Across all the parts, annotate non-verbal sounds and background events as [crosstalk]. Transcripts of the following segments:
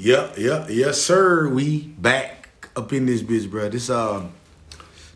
Yep, yep, yes, sir. We back up in this bitch, bro. This um,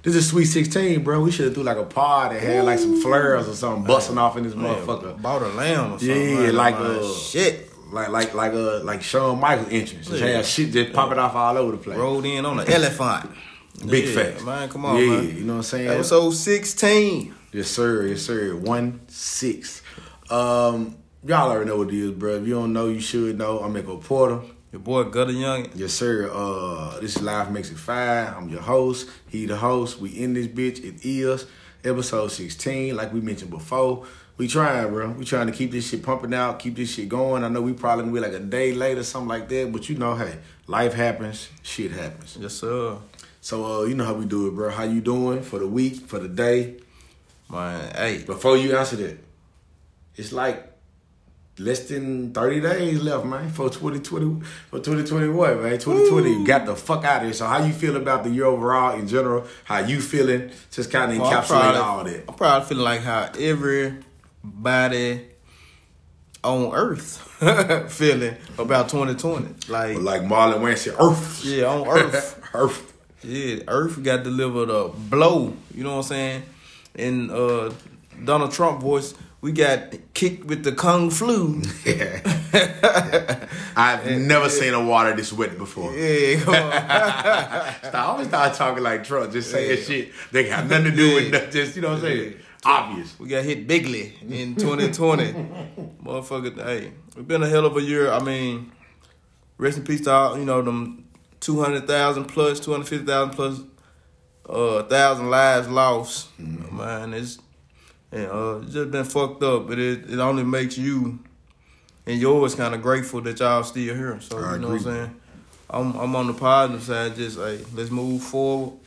this is Sweet Sixteen, bro. We should have threw like a pod that had like some flares or something busting off in this motherfucker. Bought a lamb or something. Yeah, man. like Man, uh, shit. like like like uh, like Shawn Michaels entrance. Just Yeah. had shit just popping off all over the place. Rolled in on an elephant. [laughs] Big yeah, facts, man. Come on, yeah, man. you know what I'm saying. Episode sixteen. Yes, sir. Yes, sir. One six. Um, y'all already know what it is, bro. If you don't know, you should know. I'm Echo Porter. Your boy Gutter Young. Yes, sir. Uh, this is Live Makes It Five. I'm your host. He the host. We in this bitch. It is episode 16. Like we mentioned before, we trying, bro. We trying to keep this shit pumping out, keep this shit going. I know we probably gonna be like a day late or something like that, but you know, hey, life happens. Shit happens. Yes, sir. So, uh, you know how we do it, bro. How you doing for the week, for the day? Man, hey. Before you answer that, it's like less than 30 days left, man, for 2020, for 2021, man. 2020 got the fuck out of here. So how you feel about the year overall in general? How you feeling? Just kind of encapsulate all that. I'm probably feeling like how everybody on Earth [laughs] feeling about 2020. Like, like Marlon Wayans said, Earth. yeah, on Earth. [laughs] Earth. Yeah, Earth got delivered a blow. You know what I'm saying? In uh, Donald Trump voice, we got kicked with the kung flu. [laughs] I've never seen a water this wet before. Yeah, come on. [laughs] I always start talking like Trump, just saying shit. They got nothing to do with nothing. Just, you know what I'm saying? Obvious. we got hit bigly in 2020. Motherfucker, hey, it's been a hell of a year. I mean, rest in peace to all, you know, them 200,000 plus, 250,000 plus, uh, thousand lives lost. Mm-hmm. Man, it's, and, uh, just been fucked up, but it, it only makes you and yours kind of grateful that y'all still here. So, I you know what I'm saying? I'm, I'm on the positive side, just, hey, let's move forward.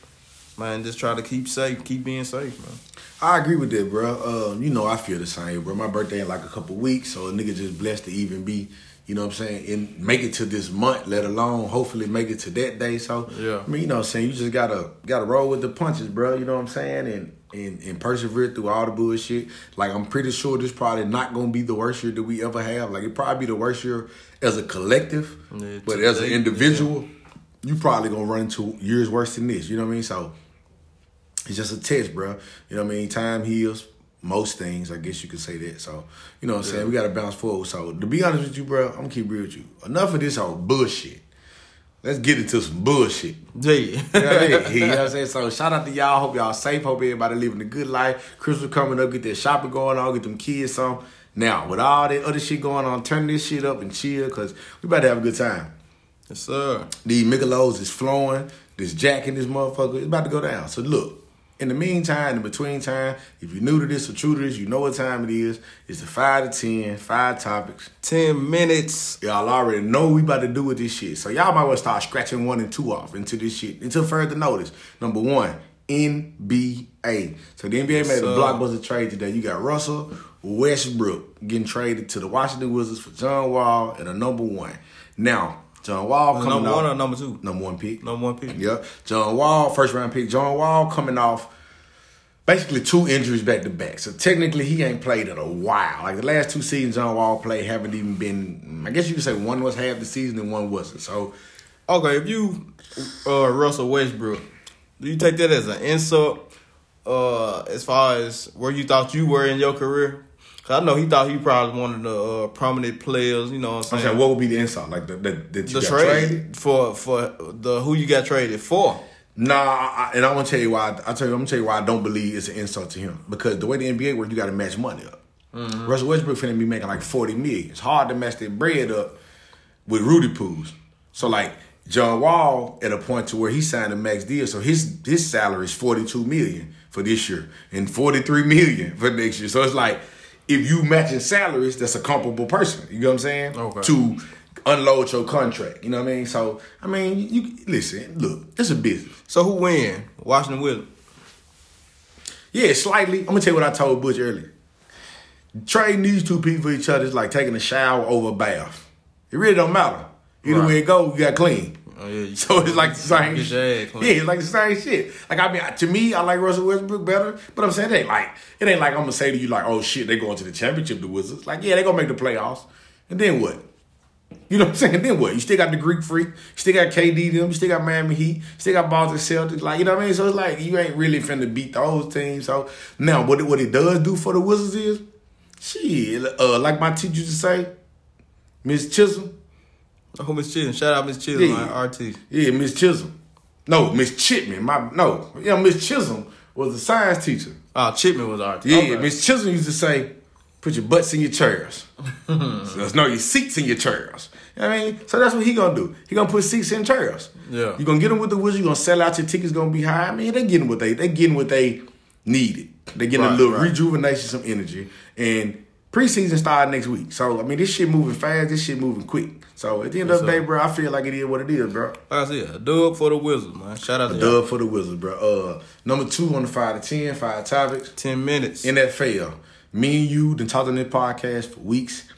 Man, just try to keep safe, keep being safe, man. I agree with that, bro. Um, you know, I feel the same, bro. My birthday in like a couple weeks, so a nigga just blessed to even be, you know what I'm saying, and make it to this month, let alone hopefully make it to that day. So, Yeah. I mean, you know what I'm saying, you just gotta gotta roll with the punches, bro. You know what I'm saying, and and and persevere through all the bullshit. Like I'm pretty sure this probably not gonna be the worst year that we ever have. Like it probably be the worst year as a collective, Yeah, but as an individual, you probably gonna run into years worse than this. You know what I mean? So. It's just a test, bro. You know what I mean? Time heals most things. I guess you could say that. So, you know what I'm saying? We got to bounce forward. So, to be honest with you, bro, I'm to keep real with you. Enough of this whole bullshit. Let's get into some bullshit. Yeah. You know what I mean? You know what I'm saying? So, shout out to y'all. Hope y'all safe. Hope everybody living a good life. Christmas coming up. Get that shopping going on. Get them kids some. Now, with all that other shit going on, turn this shit up and chill because we about to have a good time. yes, sir. These Michelobs is flowing. This Jack and this motherfucker is about to go down. So look, in the meantime, in between time, if you're new to this or true to this, you know what time it is. It's the five to ten, five topics. 10 minutes. Y'all already know we about to do with this shit. So y'all might well start scratching one and two off into this shit. Until further notice. Number one, NBA. So the NBA made a blockbuster trade today. You got Russell Westbrook getting traded to the Washington Wizards for John Wall and a number one. Now, John Wall coming Number off one or number two? number one pick. Number one pick. Yeah. John Wall, first round pick. John Wall coming off basically two injuries back to back. So technically he ain't played in a while. Like the last two seasons John Wall played haven't even been I guess you could say one was half the season and one wasn't. So Okay, if you uh Russell Westbrook, do you take that as an insult? Uh, as far as where you thought you were in your career, I know he thought he probably one of the uh, prominent players. You know what I'm I'm saying? what would be the insult? Like the, the, the got trade traded? for for the who you got traded for. Nah, I, and I'm gonna tell you why. I tell you, I'm gonna tell you why I don't believe it's an insult to him because the way the NBA works, you got to match money up. Russell Westbrook finna be making like 40 million. It's hard to match that bread up with Rudy Poos. So like John Wall at a point to where he signed a max deal, so his his salary is 42 million for this year and 43 million for next year. So it's like if you matching salaries, that's a comparable person. You know what I'm saying? Okay. To unload your contract. You know what I mean? So I mean, you listen. Look, it's a business. So who win? Washington Wizards. Yeah, slightly. I'm gonna tell you what I told Butch earlier. Trading these two people for each other is like taking a shower over a bath. It really don't matter. Either Right. way it go, you got clean. Oh yeah. So it's like the same. Get your ass clean. Yeah, it's like the same shit. Like I mean, to me, I like Russell Westbrook better, but I'm saying it ain't like it ain't like I'm gonna say to you like, oh shit, they going to the championship, the Wizards. Like yeah, they gonna make the playoffs, and then what? You know what I'm saying? Then what? You still got the Greek Freak, you still got KD them, you still got Miami Heat, you still got Boston Celtics. Like you know what I mean? So it's like you ain't really finna beat those teams. So now what it, what it does do for the Wizards is, shit. Uh, like my teacher used to say, Miss Chisholm. Oh, Miss Chisholm. Shout out Miss Chisholm, Yeah. RT. Yeah, Miss Chisholm. No, Miss Chipman. My no, know Miss Chisholm was a science teacher. Oh, Chipman was RT. Yeah, Okay. Miss Chisholm used to say, "Put your butts in your chairs." [laughs] so, no, your seats in your chairs. You know what I mean, so that's what he gonna do. He gonna put seats in chairs. Yeah. you gonna get them with the Wizards. You gonna sell out your tickets. Gonna be high. I mean, they getting what they they getting what they needed. They getting a little right. rejuvenation, some energy, and preseason start next week. So I mean, this shit moving fast. This shit moving quick. So at the end of the day, bro, I feel like it is what it is, bro. Like I said, a dub for the Wizards, man. Shout out to A y'all. dub for the Wizards, bro. Uh, number two on the five to ten, five topics. 10 minutes. NFL. Me and you talked on this podcast for weeks.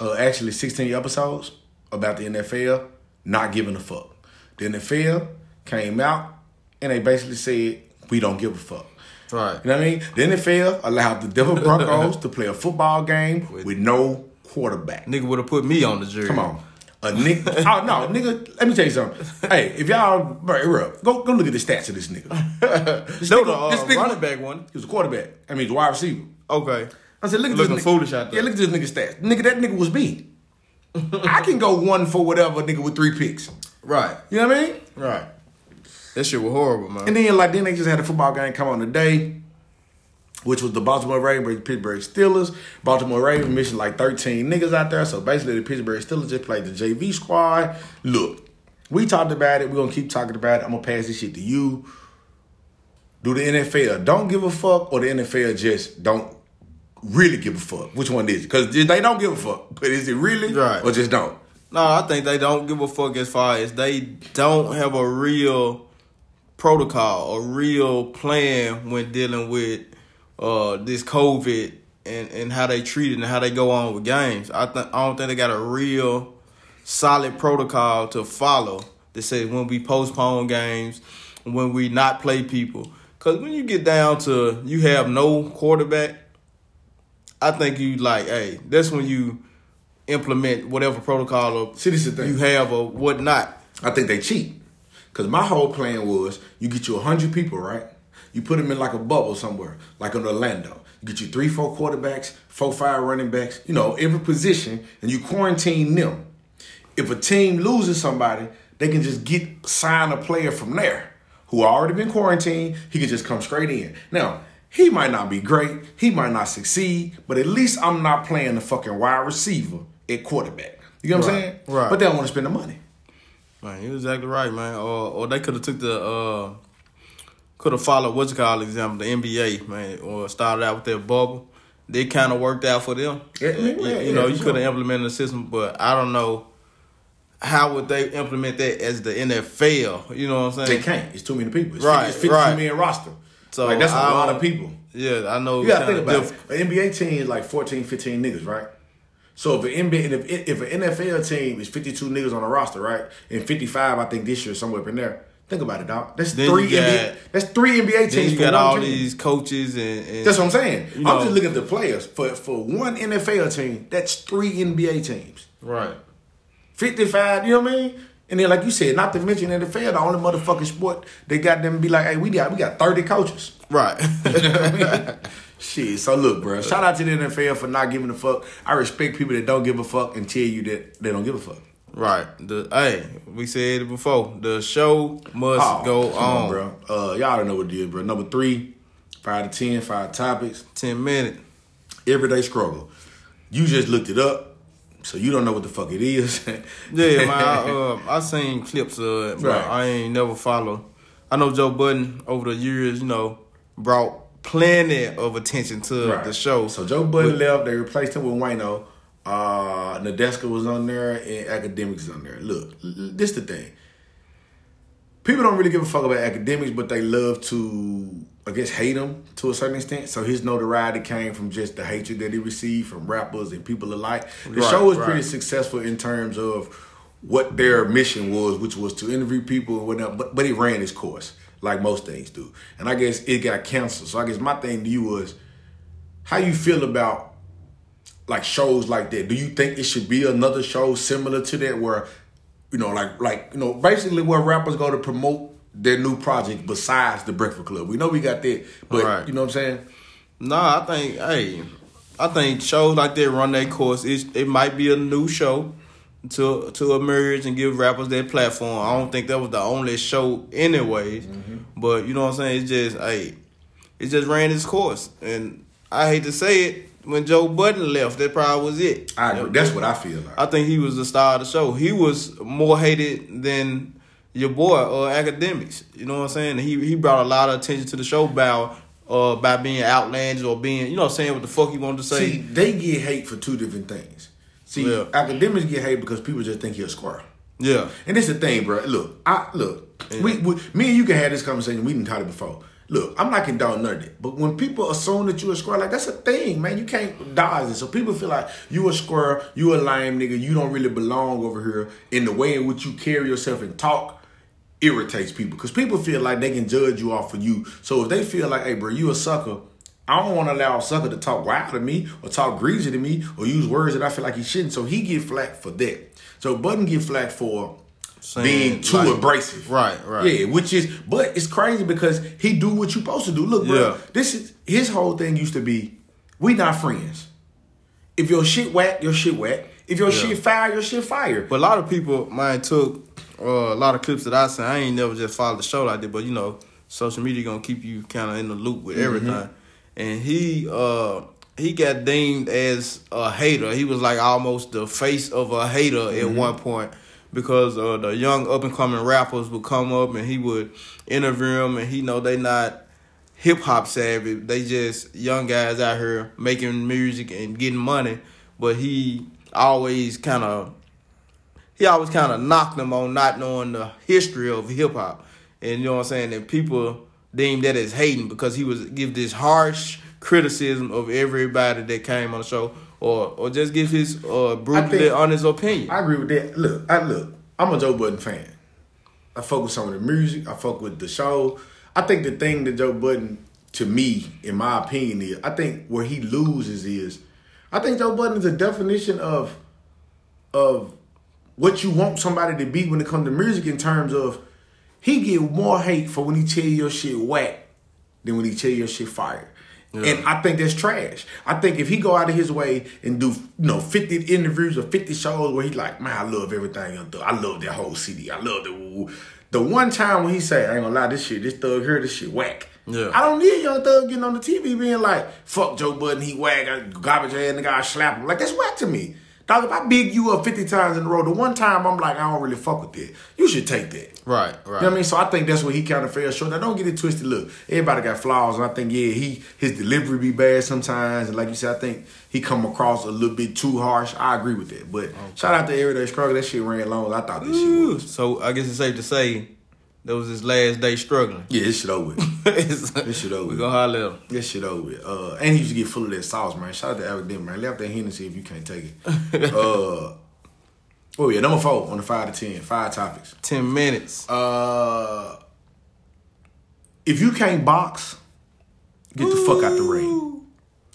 Uh, actually, 16 episodes about the NFL not giving a fuck. The NFL came out and they basically said, we don't give a fuck. Right. You know what I mean? Then the NFL allowed the Denver [laughs] Broncos to play a football game with, no quarterback. Nigga would have put me on the jury. Come on. A nigga, oh no, [laughs] nigga. Let me tell you something. Hey, if y'all, bro, go go look at the stats of this nigga. [laughs] This No, nigga- the uh, this nigga- running back one. He was a quarterback. I mean, he was a wide receiver. Okay. I said, look at Looking this nigga. foolish out there. Yeah, look at this nigga stats. Nigga, that nigga was me. I can go one for whatever nigga with three picks. Right. You know what I mean? Right. That shit was horrible, man. And then like then they just had a football game come on today, which was the Baltimore Ravens Pittsburgh Steelers. Baltimore Ravens missing like 13 niggas out there. So basically the Pittsburgh Steelers just played the JV squad. Look, we talked about it. We're gonna keep talking about it. I'm gonna pass this shit to you. Do the NFL don't give a fuck or the NFL just don't really give a fuck? Which one is it? Because they don't give a fuck. But is it really? Right. Or just don't? No, I think they don't give a fuck as far as they don't have a real protocol, a real plan when dealing with uh, this COVID and, and how they treat it and how they go on with games. I think I don't think they got a real solid protocol to follow that says when we postpone games, when we not play people. Cause when you get down to you have no quarterback, I think you like, hey, that's when you implement whatever protocol or See, this is the thing. you have or whatnot. I think they cheat. Cause my whole plan was you get you hundred people, right? You put them in like a bubble somewhere, like in Orlando. You get you three, four quarterbacks, four, five running backs, you know, every position, and you quarantine them. If a team loses somebody, they can just get sign a player from there who already been quarantined. He can just come straight in. Now, he might not be great, he might not succeed, but at least I'm not playing the fucking wide receiver at quarterback. You know what I'm saying? right. But they don't want to spend the money. Man, you exactly right, man. Or or they could have took the uh could have followed what's called example, the NBA, man, or started out with their bubble. They kind of worked out for them. Yeah, yeah, you, yeah, you know, you could have implemented the system, but I don't know how would they implement that as the NFL. You know what I'm saying? They can't. It's too many people. It's, Right, it's 52 right. man roster. So, like that's a I lot of people. Yeah, I know. You gotta think about diff- it. An NBA team is like 14, 15 niggas, right? So if an NBA, if, if an NFL team is 52 niggas on a roster, right, and 55, I think this year somewhere up in there. Think about it, dog. That's Then three you got- NBA. That's three NBA teams. Then you for got one all team. these coaches and, and That's what I'm saying. I'm just looking at the players for for one NFL team. That's three NBA teams. right. 55, you know what I mean? And then, like you said, not to mention NFL, the only motherfucking sport they got them be like, hey, we got we got 30 coaches. Right. [laughs] [laughs] Shit. So look, bro. Shout out to the NFL for not giving a fuck. I respect people that don't give a fuck and tell you that they don't give a fuck. right. The hey, we said it before. The show must Oh, go come on. bro. Uh, y'all don't know what it is, bro. Number three, five to ten, five topics, Ten minutes. everyday struggle. You just looked it up, so you don't know what the fuck it is. [laughs] Yeah, man. I, [laughs] uh, I seen clips of it, but Right. I ain't never follow. I know Joe Budden over the years, you know, brought plenty of attention to Right. the show. So Joe Budden left. They replaced him with Wayno. Uh, Nadeska was on there, and Akademiks is on there. Look, this the thing. People don't really give a fuck about Akademiks, but they love to, I guess, hate him to a certain extent. So his notoriety came from just the hatred that he received from rappers and people alike. The Right, show was right. pretty successful in terms of what their mission was, which was to interview people and whatnot. But but it ran its course, like most things do. And I guess it got canceled. So I guess my thing to you was, how you feel about like shows like that? Do you think it should be another show similar to that where, you know, like like you know, basically where rappers go to promote their new project besides the Breakfast Club? We know we got that, but Right. you know what I'm saying? Nah, I think hey, I think shows like that run their course. It it might be a new show to to emerge and give rappers their platform. I don't think that was the only show anyways. But you know what I'm saying? It's just hey, it just ran its course. And I hate to say it, when Joe Budden left, that probably was it. I agree. That's what I feel like. I think he was the star of the show. He was more hated than your boy or Akademiks. You know what I'm saying? He he brought a lot of attention to the show by uh by being outlandish or being you know what I'm saying what the fuck he wanted to say. See, they get hate for two different things. See, Yeah. Akademiks get hate because people just think you're a squirrel. yeah. And it's the thing, bro. Look, I look. We, we, me and you can have this conversation. We didn't talk it before. Look, I'm not condoning none of it. But when people assume that you're a squirrel, like that's a thing, man. You can't dodge it. So people feel like you a squirrel, you a lame nigga, you don't really belong over here. In the way in which you carry yourself and talk irritates people because people feel like they can judge you off of you. So if they feel like, hey, bro, you a sucker. I don't want to allow a sucker to talk wild to me or talk greasy to me or use words that I feel like he shouldn't. So he get flack for that. So Budden get flack for Saying, being too like- abrasive. Right, right. Yeah, which is but it's crazy because he do what you supposed to do. Look, bro, Yeah. this is his whole thing used to be, we not friends. If your shit whack, your shit whack. If your Yeah. shit fire, your shit fire. But a lot of people mine took uh, a lot of clips that I seen. I ain't never just followed the show like that, but you know, social media gonna keep you kind of in the loop with everything. And he uh he got deemed as a hater. He was like almost the face of a hater at one point because uh, the young up and coming rappers would come up and he would interview them, and he know they not hip hop savvy. They just young guys out here making music and getting money. But he always kind of he always kind of knocked them on not knowing the history of hip hop. And you know what I'm saying? And people deemed that as hating because he was give this harsh criticism of everybody that came on the show or or just give his uh brutally think- honest opinion. I agree with that. Look, I look. I'm a Joe Budden fan. I fuck with some of the music. I fuck with the show. I think the thing that Joe Budden, to me, in my opinion, is I think where he loses is, I think Joe Budden is a definition of, of what you want somebody to be when it comes to music in terms of, he get more hate for when he tell your shit whack than when he tell your shit fire. And I think that's trash. I think if he go out of his way and do you know fifty interviews or fifty shows where he like, man, I love everything Young Thug. I love that whole CD. I love the woo. The one time when he say, I ain't gonna lie, this shit, this thug here, this shit whack. Yeah. I don't need Young Thug getting on the TV being like, fuck Joe Budden, he whack, I garbage ass nigga, I slap him. Like that's whack to me. Dog, if I big you up 50 times in a row, the one time I'm like, I don't really fuck with that. You should take that. right, right. You know what I mean? So I think that's where he kind of fell short. Now don't get it twisted. Look, everybody got flaws, and I think yeah, he his delivery be bad sometimes, and like you said, I think he come across a little bit too harsh. I agree with that. But shout out to Everyday Struggle. That shit ran long. I thought this shit was. So I guess it's safe to say that was his last day struggling. Yeah, this shit over. with. [laughs] this shit over We with. gonna holler at him. This shit over. with. Uh, and he used to get full of that sauce, man. Shout out to Academic, man. Left that Hennessy if you can't take it. [laughs] uh, oh yeah, number four on the five to ten, five topics. Ten minutes. Uh, if you can't box, get the fuck out the ring.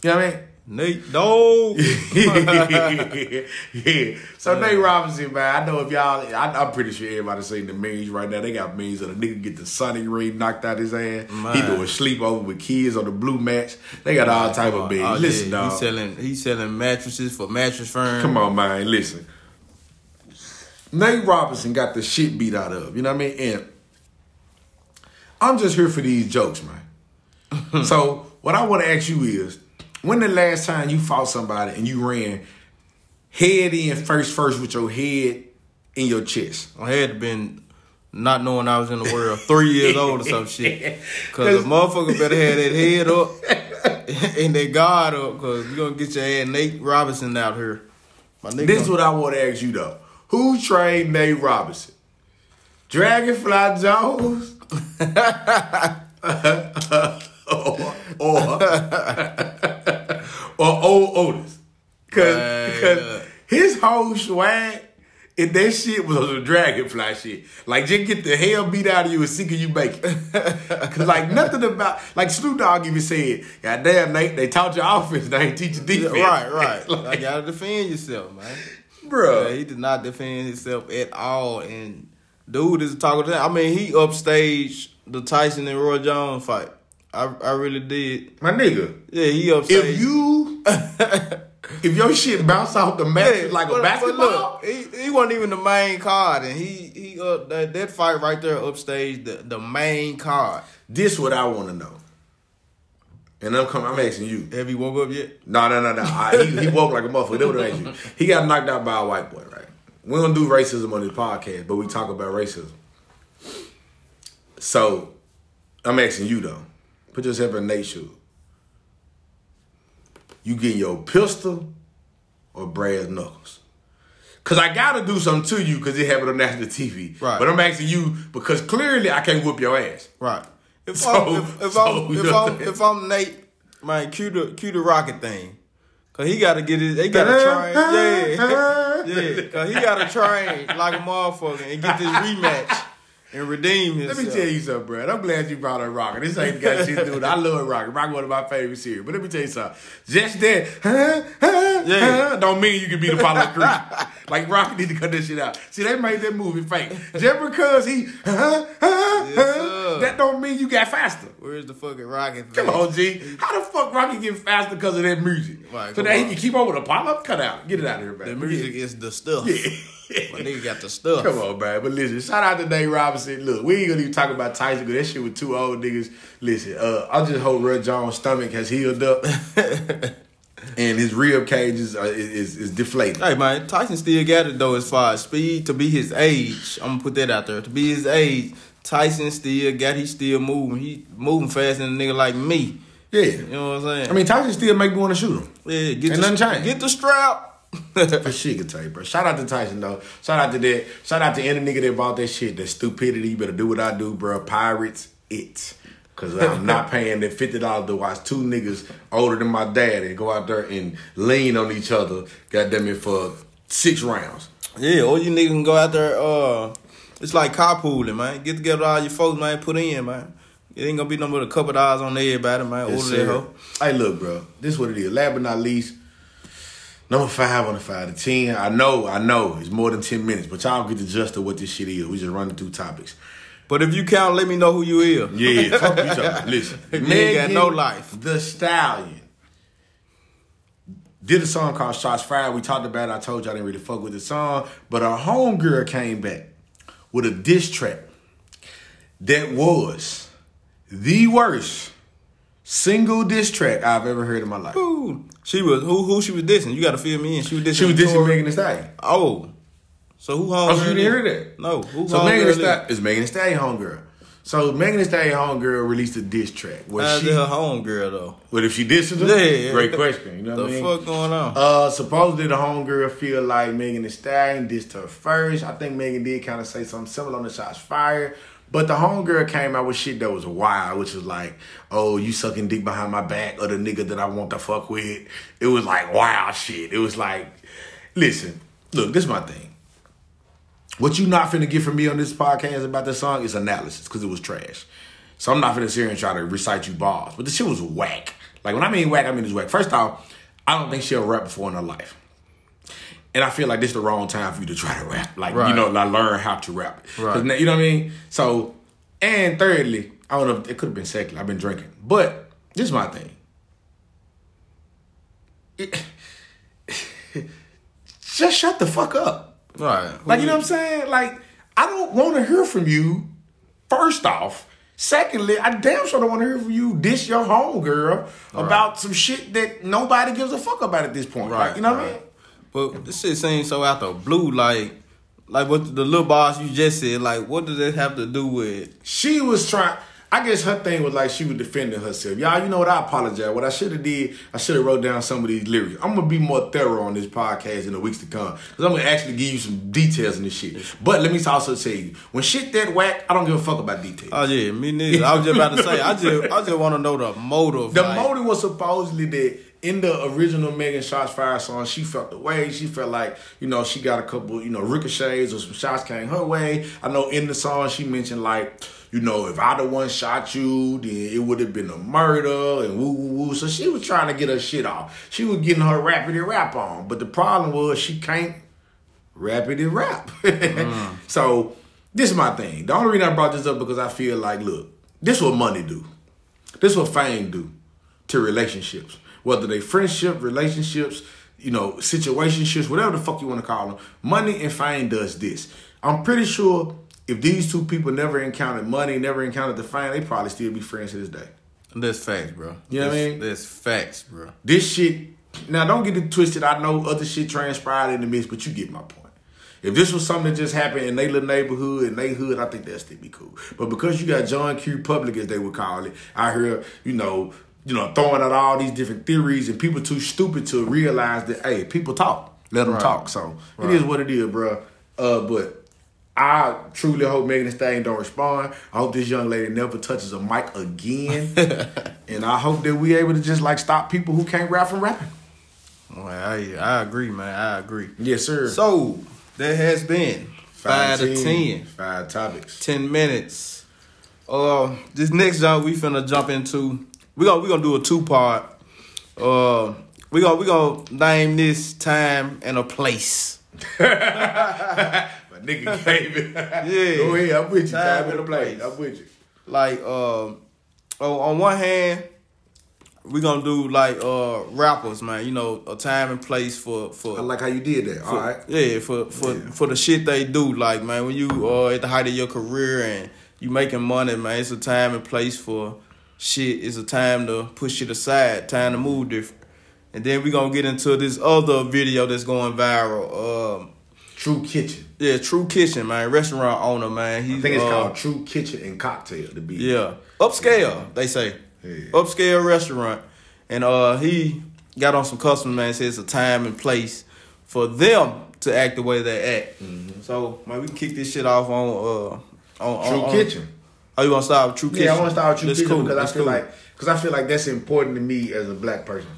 You know what I mean? Nate Dog. [laughs] yeah. [laughs] So Nate uh. Robinson, man, I know if y'all, I, I'm pretty sure everybody seen the memes right now. They got memes of the nigga get the Sonic ring knocked out his ass. He Man. doing sleepover with kids on the blue match. They got all type of oh, memes. Oh, listen, yeah, dog. He's selling he's selling mattresses for mattress firm. Come on, man. Listen. Nate Robinson got the shit beat out of. You know what I mean? And I'm just here for these jokes, man. [laughs] so what I want to ask you is, when the last time you fought somebody and you ran head in first first with your head in your chest? I had been not knowing I was in the world three years old or some [laughs] shit. Cause the motherfucker better have that head up [laughs] and that guard up, cause you gonna get your ass Nate Robinson out here. My nigga. This is what I want to ask you though. Who trained Nate Robinson? Dragonfly Jones? [laughs] or, or, or old Otis? Cause, Man. cause his whole swag if that shit was a dragonfly shit. Like just get the hell beat out of you and see can you make it. Like nothing about like Snoop Dogg even said, God damn Nate, they taught you offense, they ain't teach you defense. Right, right. [laughs] like, like, gotta defend yourself, man. bro. Yeah, he did not defend himself at all. And dude is talking to I mean, he upstaged the Tyson and Roy Jones fight. I I really did. My nigga. Yeah, he upstaged. If you [laughs] if your shit bounce off the mat Yeah, like but- a basketball, look, he, he wasn't even the main card, and he he uh, that, that fight right there upstage the, the main card. this what I want to know. And I'm coming. I'm asking you. Have he woke up yet? No, no, no, no. I, he, he woke like a motherfucker. That what you. He got knocked out by a white boy, right? We don't do racism on this podcast, but we talk about racism. So, I'm asking you though. Put yourself in Nate's shoes. You getting your pistol or brass knuckles? Cause I gotta do something to you because it happened on national TV. Right. But I'm asking you because clearly I can't whoop your ass. Right. If So- I'm if, if so, I'm if I'm if I'm Nate, man, cue the cue the rocket thing. Cause he gotta get his, he gotta [laughs] train, yeah, [laughs] yeah. Cause he gotta train like a motherfucker and get this rematch and redeem Let me tell you something, bro. I'm glad you brought up Rocky. This ain't got shit to do with. I love Rocky. Rocky one of my favorite series. But let me tell you something. Just that, huh, huh, Yeah. huh, don't mean you can be the Apollo Creed. [laughs] like Rocky need to cut this shit out. See, they made that movie fake. Just because he, huh, huh, Yes, huh, that don't mean you got faster. Where's the fucking rocket? Come on, G. How the fuck Rocky get faster because of that music? Right, so that he on. can keep up with Apollo? Cut out. Get it out of here, man. The music is the stuff. Yeah. My nigga got the [laughs] stuff. Come on, man. But listen, shout out to Nate Robinson. Look, we ain't gonna even talk about Tyson because that shit with two old niggas. Listen, uh, I just hope Red Jones' stomach has healed up [laughs] and his rib cage is, uh, is, is deflated. Hey man, Tyson still got it though as far as speed to be his age. I'm gonna put that out there. To be his age, Tyson still got he still moving. He moving faster than a nigga like me. Yeah. You know what I'm saying? I mean, Tyson still make me want to shoot him. yeah, get ain't the nothing changed. get the strap. For shit can tell you, bro. Shout out to Tyson though. Shout out to that. Shout out to any nigga that bought that shit. That stupidity. You better do what I do, bro. Pirates it. Cause I'm [laughs] not paying that fifty dollars to watch two niggas older than my dad and go out there and lean on each other. Goddamn it for six rounds. yeah, or you niggas can go out there. Uh, it's like carpooling, man. Get together all your folks, man. Put in, man. It ain't gonna be no but a couple dollars on everybody, man. Yes, Order that hoe. Hey, look, bro. This is what it is. Last but not least, number five on the five to ten. I know, I know, it's more than ten minutes, but y'all get the gist of what this shit is. We just running through topics. But if you count, let me know who you is. Yeah, fuck [laughs] you talking. Listen, got no life. Thee Stallion did a song called Shots Fired. We talked about it. I told y'all I didn't really fuck with the song, but our homegirl came back with a diss track that was the worst single diss track I've ever heard in my life. Ooh. She was who who she was dissing. You gotta fill me in. She was dissing. She was dissing Tory. Megan Thee Stallion. Oh. So who home Oh, so you didn't hear that? No. Who So Megan Thee is? Stallion is Megan Thee Stallion homegirl. So Megan Thee Stallion homegirl released a diss track Was How's she. her homegirl though? What if she dissed her? Yeah. Great question. You know The what I mean? The fuck going on? Uh, supposedly the homegirl feel like Megan Thee Stallion dissed her first. I think Megan did kind of say something similar on the shots fired. But the homegirl came out with shit that was wild, which was like, oh, you sucking dick behind my back or the nigga that I want to fuck with. It was like wild shit. It was like, listen, look, this is my thing. What you not finna get from me on this podcast about this song is analysis, because it was trash. So I'm not finna sit here and try to recite you bars. But the shit was whack. Like when I mean whack, I mean it's whack. First off, I don't think she'll rap before in her life. And I feel like this is the wrong time for you to try to rap. Like, you know, like learn how to rap. Right. now- You know what I mean? So, and thirdly, I don't know, if, it could have been secondly. I've been drinking. But this is my thing. It- [laughs] just shut the fuck up. right. Like, you know what I'm saying? Like, I don't want to hear from you, first off. Secondly, I damn sure don't want to hear from you dish your homegirl about some shit that nobody gives a fuck about at this point. Right. Like, you know what I mean? But this shit seems so out the blue, like like what the little boss you just said, like what does that have to do with She was trying. I guess her thing was like she was defending herself. Y'all, you know what? I apologize. What I should have did, I should have wrote down some of these lyrics. I'm gonna be more thorough on this podcast in the weeks to come because I'm gonna actually give you some details in this shit. But let me also tell you, when shit that whack, I don't give a fuck about details. Oh yeah, me neither. I was just about to say, I just I just wanna know the motive. The like, motive was supposedly that in the original Megan Shots Fire song, she felt the way. She felt like, you know, she got a couple, you know, ricochets or some shots came her way. I know in the song she mentioned like, you know, if I the one shot you, then it would have been a murder and woo woo woo. So she was trying to get her shit off. She was getting her rapidly rap on. But the problem was she can't rapidly rap. mm. [laughs] So this is my thing. The only reason I brought this up because I feel like, look, this what money do. This what fame do to relationships whether they friendship, relationships, you know, situationships, whatever the fuck you want to call them. Money and fame does this. I'm pretty sure if these two people never encountered money, never encountered the fame, they probably still be friends to this day. That's facts, bro. You know what I mean? That's facts, bro. This shit. Now, don't get it twisted. I know other shit transpired in the midst, but you get my point. If this was something that just happened in their little neighborhood and they hood, I think that'd still be cool. But because you got John Q. Public, as they would call it, I hear, you know, you know, throwing out all these different theories, and people too stupid to realize that hey, people talk, let them right. talk. So right. it is what it is, bro. Uh, but I truly hope Megan Thee Stallion don't respond. I hope this young lady never touches a mic again, [laughs] and I hope that we able to just like stop people who can't rap from rapping. Well, I I agree, man. I agree. Yes, sir. So there has been five, five to ten, five topics, ten minutes. Uh, this next jump we finna jump into we gonna we gonna do a two part. Uh, we gonna we gonna name this time and a place. [laughs] My nigga gave it. yeah. Go ahead. I'm with you. Time, time and a place. place. I'm with you. Like um, oh, on one hand, we gonna do like uh rappers, man. You know, a time and place for for. I like how you did that. For, All right. Yeah, for for yeah. for the shit they do. Like man, when you uh at the height of your career and you making money, man, it's a time and place for shit is a time to push it aside, time to move different. And then we're gonna get into this other video that's going viral. Um, True Kitchen. Yeah, True Kitchen, man. Restaurant owner, man. He's, I think it's uh, called True Kitchen and Cocktail to be. Yeah, upscale. They say yeah. upscale restaurant, and uh, he got on some customers, man. Says it's a time and place for them to act the way they act. Mm-hmm. So, man, we can kick this shit off on uh on True on, Kitchen. Oh, you want to start with True Kitchen? Yeah, I want to start with True that's Kitchen cool. because that's I feel cool. like because I feel like that's important to me as a black person.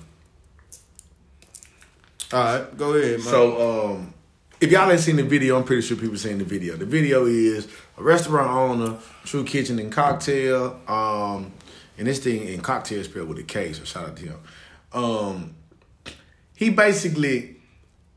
All right, go ahead. Man. So, um, if y'all ain't seen the video, I'm pretty sure people seen the video. The video is a restaurant owner, True Kitchen and Cocktail, um, and this thing in cocktail spelled with a K. So shout out to him. Um, he basically,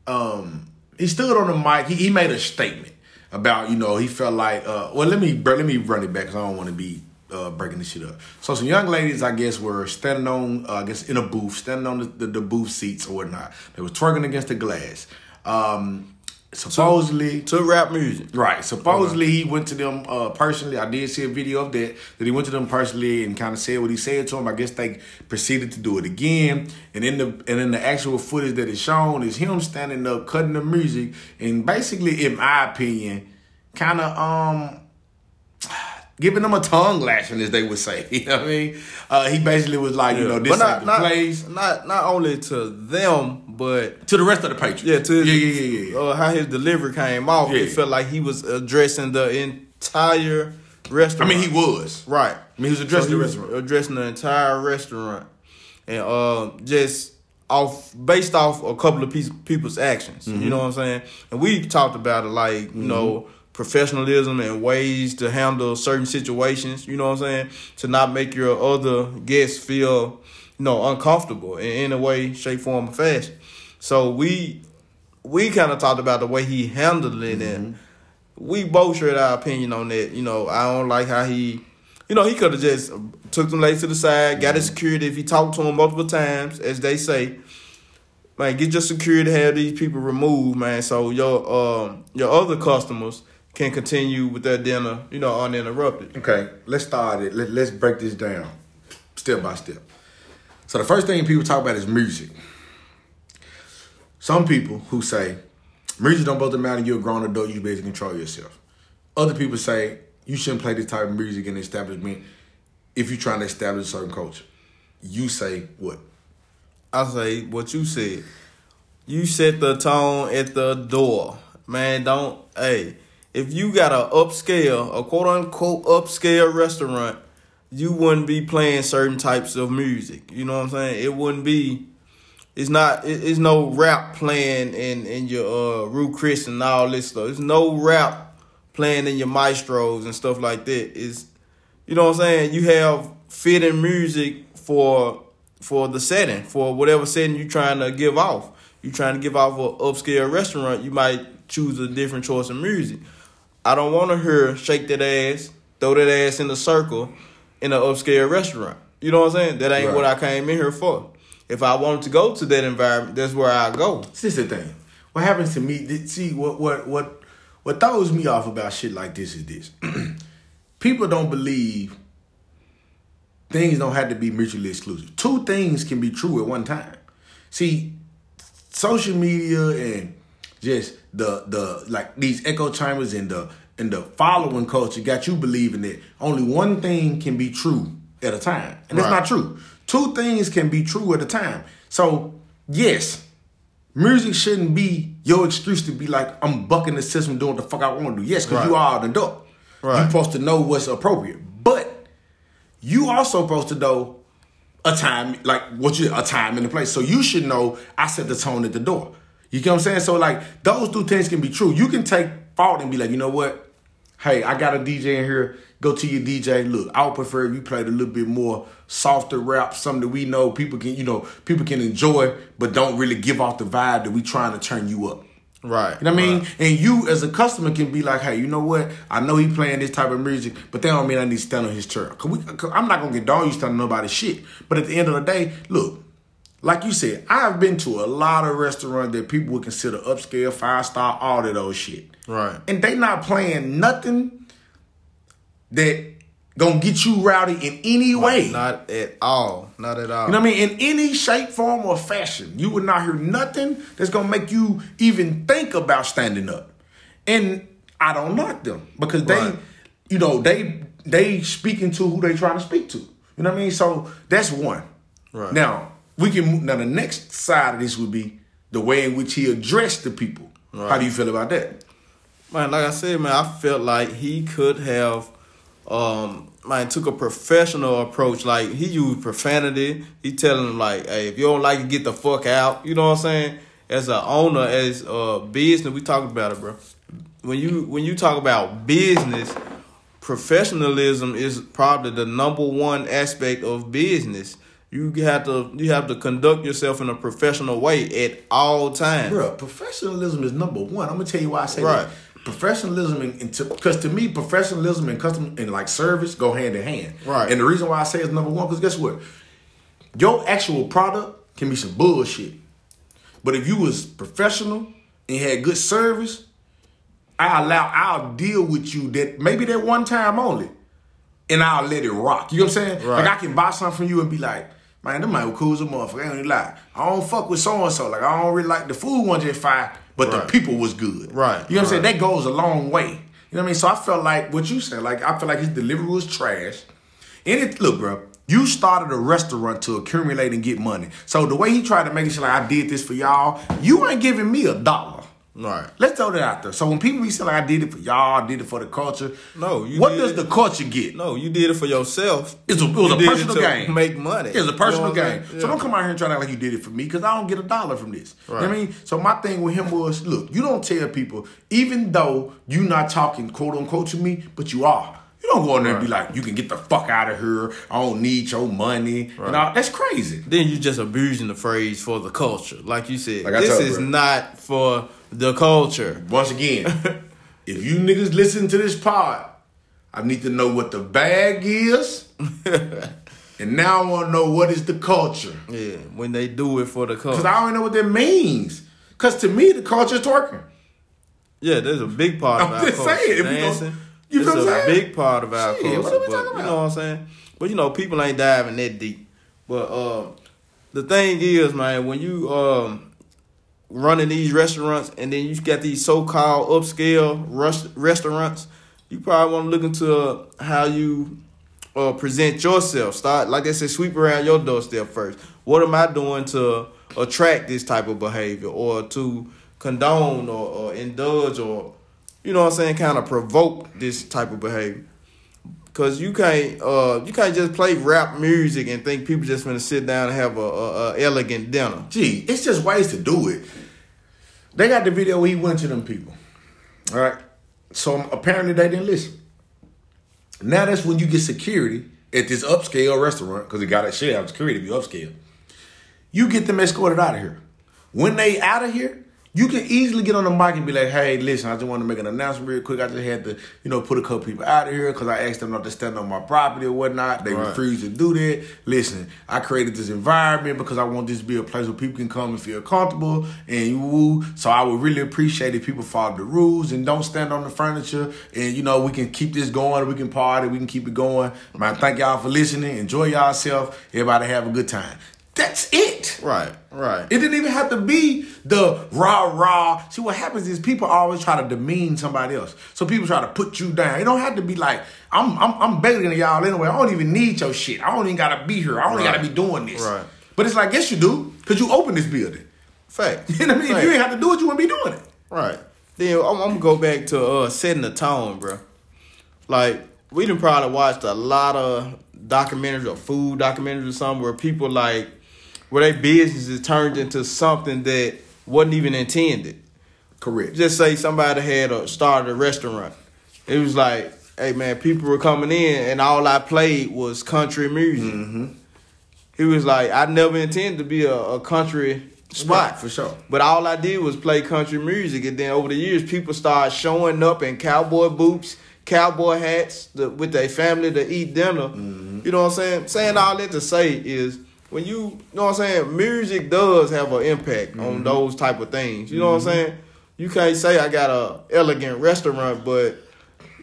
um, he stood on the mic. He, he made a statement about you know he felt like uh, well let me let me run it back because I don't want to be uh, breaking this shit up. So some young ladies I guess were standing on uh, I guess in a booth standing on the, the, the, booth seats or whatnot. They were twerking against the glass. Um, supposedly to, to, rap music. Right. Supposedly he went to them uh, personally. I did see a video of that. That he went to them personally and kind of said what he said to them. I guess they proceeded to do it again. And in the and in the actual footage that is shown is him standing up cutting the music and basically, in my opinion, kind of um giving them a tongue lashing, as they would say. [laughs] You know what I mean? Uh, he basically was like, yeah. you know, this not, the not, place. Not not only to them, but to the rest of the patrons. Yeah, to yeah, yeah, yeah, yeah. Uh, how his delivery came off. Yeah. It felt like he was addressing the entire restaurant. I mean, he was right. I mean, he was addressing so he the restaurant, addressing the entire restaurant, and uh, just off based off a couple of people's actions. Mm-hmm. You know what I'm saying? And we talked about it, like you mm-hmm. know professionalism and ways to handle certain situations, you know what I'm saying? To not make your other guests feel, you know, uncomfortable in, in a way, shape, form, or fashion. So we we kind of talked about the way he handled it mm-hmm. and we both shared our opinion on that. You know, I don't like how he you know, he could have just took them ladies to the side, mm-hmm. got his security if he talked to them multiple times, as they say. Man, get your security, to have these people removed, man. So your um your other customers can continue with that dinner, you know, uninterrupted. Okay, let's start it. Let, let's break this down step by step. So the first thing people talk about is music. Some people who say music don't both matter. You're a grown adult. You basically control yourself. Other people say you shouldn't play this type of music in the establishment if you're trying to establish a certain culture. You say what? I say what you said. You set the tone at the door, man. Don't hey if you got a upscale, a quote unquote upscale restaurant, you wouldn't be playing certain types of music. You know what I'm saying? It wouldn't be It's not. It's no rap playing in in your uh Ruth Chris and all this stuff. It's no rap playing in your Mastro's and stuff like that. Is you know what I'm saying? You have fitting music for for the setting for whatever setting you're trying to give off. You're trying to give off a upscale restaurant, you might choose a different choice of music. I don't want to hear shake that ass, throw that ass in the circle in an upscale restaurant. You know what I'm saying? That ain't Right. what I came in here for. If I wanted to go to that environment, that's where I go. This is the thing. What happens to me? See, what what what what throws me off about shit like this is this: [clears throat] people don't believe things don't have to be mutually exclusive. Two things can be true at one time. See, social media and just the the like these echo chambers and the and the following culture got you believing that only one thing can be true at a time, and that's Right. not true. Two things can be true at a time. So yes, music shouldn't be your excuse to be like I'm bucking the system, doing what the fuck I want to do. Yes, because you Right. are an adult. Right. You're supposed to know what's appropriate, but you also supposed to know a time like what you a time and a place. So you should know I set the tone at the door. You get what I'm saying? So like those two things can be true. You can take fault and be like, you know what? Hey, I got a DJ in here. Go to your DJ. Look, I would prefer if you played a little bit more softer rap, something that we know people can, you know, people can enjoy, but don't really give off the vibe that we trying to turn you up. Right. You know what I mean? And you as a customer can be like, hey, you know what? I know he playing this type of music, but that don't mean I need to stand on his turn. Cause, we, cause I'm not gonna get dog you standing nobody's shit. But at the end of the day, look, like you said, I've been to a lot of restaurants that people would consider upscale, five star, all of those shit. Right. And they not playing nothing that gonna get you rowdy in any way. Not at all. Not at all. You know what I mean? In any shape, form, or fashion, you would not hear nothing that's gonna make you even think about standing up. And I don't knock them because they, Right. you know, they they speaking to who they trying to speak to. You know what I mean? So that's one. Right. Now we can move, now the next side of this would be the way in which he addressed the people. How do you feel about that? Man, like I said, man, I felt like he could have um man took a professional approach. Like he used profanity. He telling them like, hey, if you don't like it, get the fuck out. You know what I'm saying? As a owner, as a business, we talk about it, bro. When you when you talk about business, professionalism is probably the number one aspect of business. You have to you have to conduct yourself in a professional way at all times. Bro, professionalism is number one. I'm gonna tell you why I say Right. that. Professionalism and because to me, professionalism and custom and like service go hand in hand. Right. And the reason why I say it's number one, because guess what? Your actual product can be some bullshit. But if you was professional and had good service, I allow I'll deal with you that maybe that one time only. And I'll let it rock. You know what I'm saying? Right. Like I can buy something from you and be like, man, them might cool as a motherfucker. I ain't gonna lie. I don't fuck with so and so. Like I don't really like the food one just fine, but Right. the people was good. Right, You know what I'm saying? That goes a long way. You know what I mean? So I felt like what you said, like I feel like his delivery was trash. And it look, bro, you started a restaurant to accumulate and get money. So the way he tried to make it like I did this for y'all, you ain't giving me a dollar. Right. Let's throw that out there. So when people be saying like I did it for y'all, I did it for the culture. No, you what does it- the culture get? No, you did it for yourself. It's a, it was You a personal game. Make money. It was a personal You know game. saying? So don't come out here and try to act like you did it for me because I don't get a dollar from this. You know what I mean? So my thing with him was, look, you don't tell people, even though you're not talking quote unquote to me, but you are. You don't go in there and be like, you can get the fuck out of here. I don't need your money. Know, that's crazy. Then you're just abusing the phrase for the culture, like you said. Like this is bro. not for the culture. Once again, [laughs] if you niggas listen to this pod, I need to know what the bag is. [laughs] and now I want to know what is the culture. Yeah, when they do it for the culture. Because. I don't know what that means. Because to me, the culture is twerking. yeah, there's a big part of I'm our just culture. saying, if we don't- dancing. you it's feel what I'm a saying? big part of our Shit, culture. what are we but, talking You know what I'm saying? But you know, people ain't diving that deep. But um, the thing is, man, when you um running these restaurants and then you got these so-called upscale rus- restaurants, you probably want to look into uh, how you uh, present yourself. Start like I said, sweep around your doorstep first. What am I doing to attract this type of behavior or to condone or, or indulge or you know what I'm saying, kind of provoke this type of behavior? Cause you can't uh you can't just play rap music and think people just gonna sit down and have a, a, a elegant dinner. Gee, it's just ways to do it. They got the video where he went to them people. All right. So um, apparently they didn't listen. Now that's when you get security at this upscale restaurant because it got a shit have security to be upscale. You get them escorted out of here. When they out of here, you can easily get on the mic and be like, "Hey, listen, I just want to make an announcement real quick. I just had to, you know, put a couple people out of here because I asked them not to stand on my property or whatnot. They Right. refused to do that. Listen, I created this environment because I want this to be a place where people can come and feel comfortable and you woo. So I would really appreciate if people follow the rules and don't stand on the furniture. And you know, we can keep this going. We can party. We can keep it going. Man, thank y'all for listening. Enjoy yourself. Everybody have a good time. That's it. Right, right. It didn't even have to be the rah rah. See, what happens is people always try to demean somebody else. So people try to put you down. It don't have to be like I'm I'm I'm better than y'all anyway. I don't even need your shit. I don't even gotta be here. I don't even Right. gotta be doing this. Right. But it's like yes, you do, cause you open this building. Fact. [laughs] You know what I mean? If Fact. you ain't have to do it, you wouldn't be doing it. Right. Then I'm, I'm gonna go back to uh setting the tone, bro. Like we done probably watched a lot of documentaries or food documentaries or something where people like where their business is turned into something that wasn't even intended. Correct. Just say somebody had a started a restaurant. It was like, hey man, people were coming in and all I played was country music. Mm-hmm. He was like, I never intended to be a, a country spot Right, for sure. But all I did was play country music, and then over the years, people started showing up in cowboy boots, cowboy hats, the, with their family to eat dinner. Mm-hmm. You know what I'm saying? Saying all that to say is when you, you know what I'm saying, music does have an impact Mm-hmm. on those type of things. You know what I'm saying? You can't say I got a elegant restaurant, but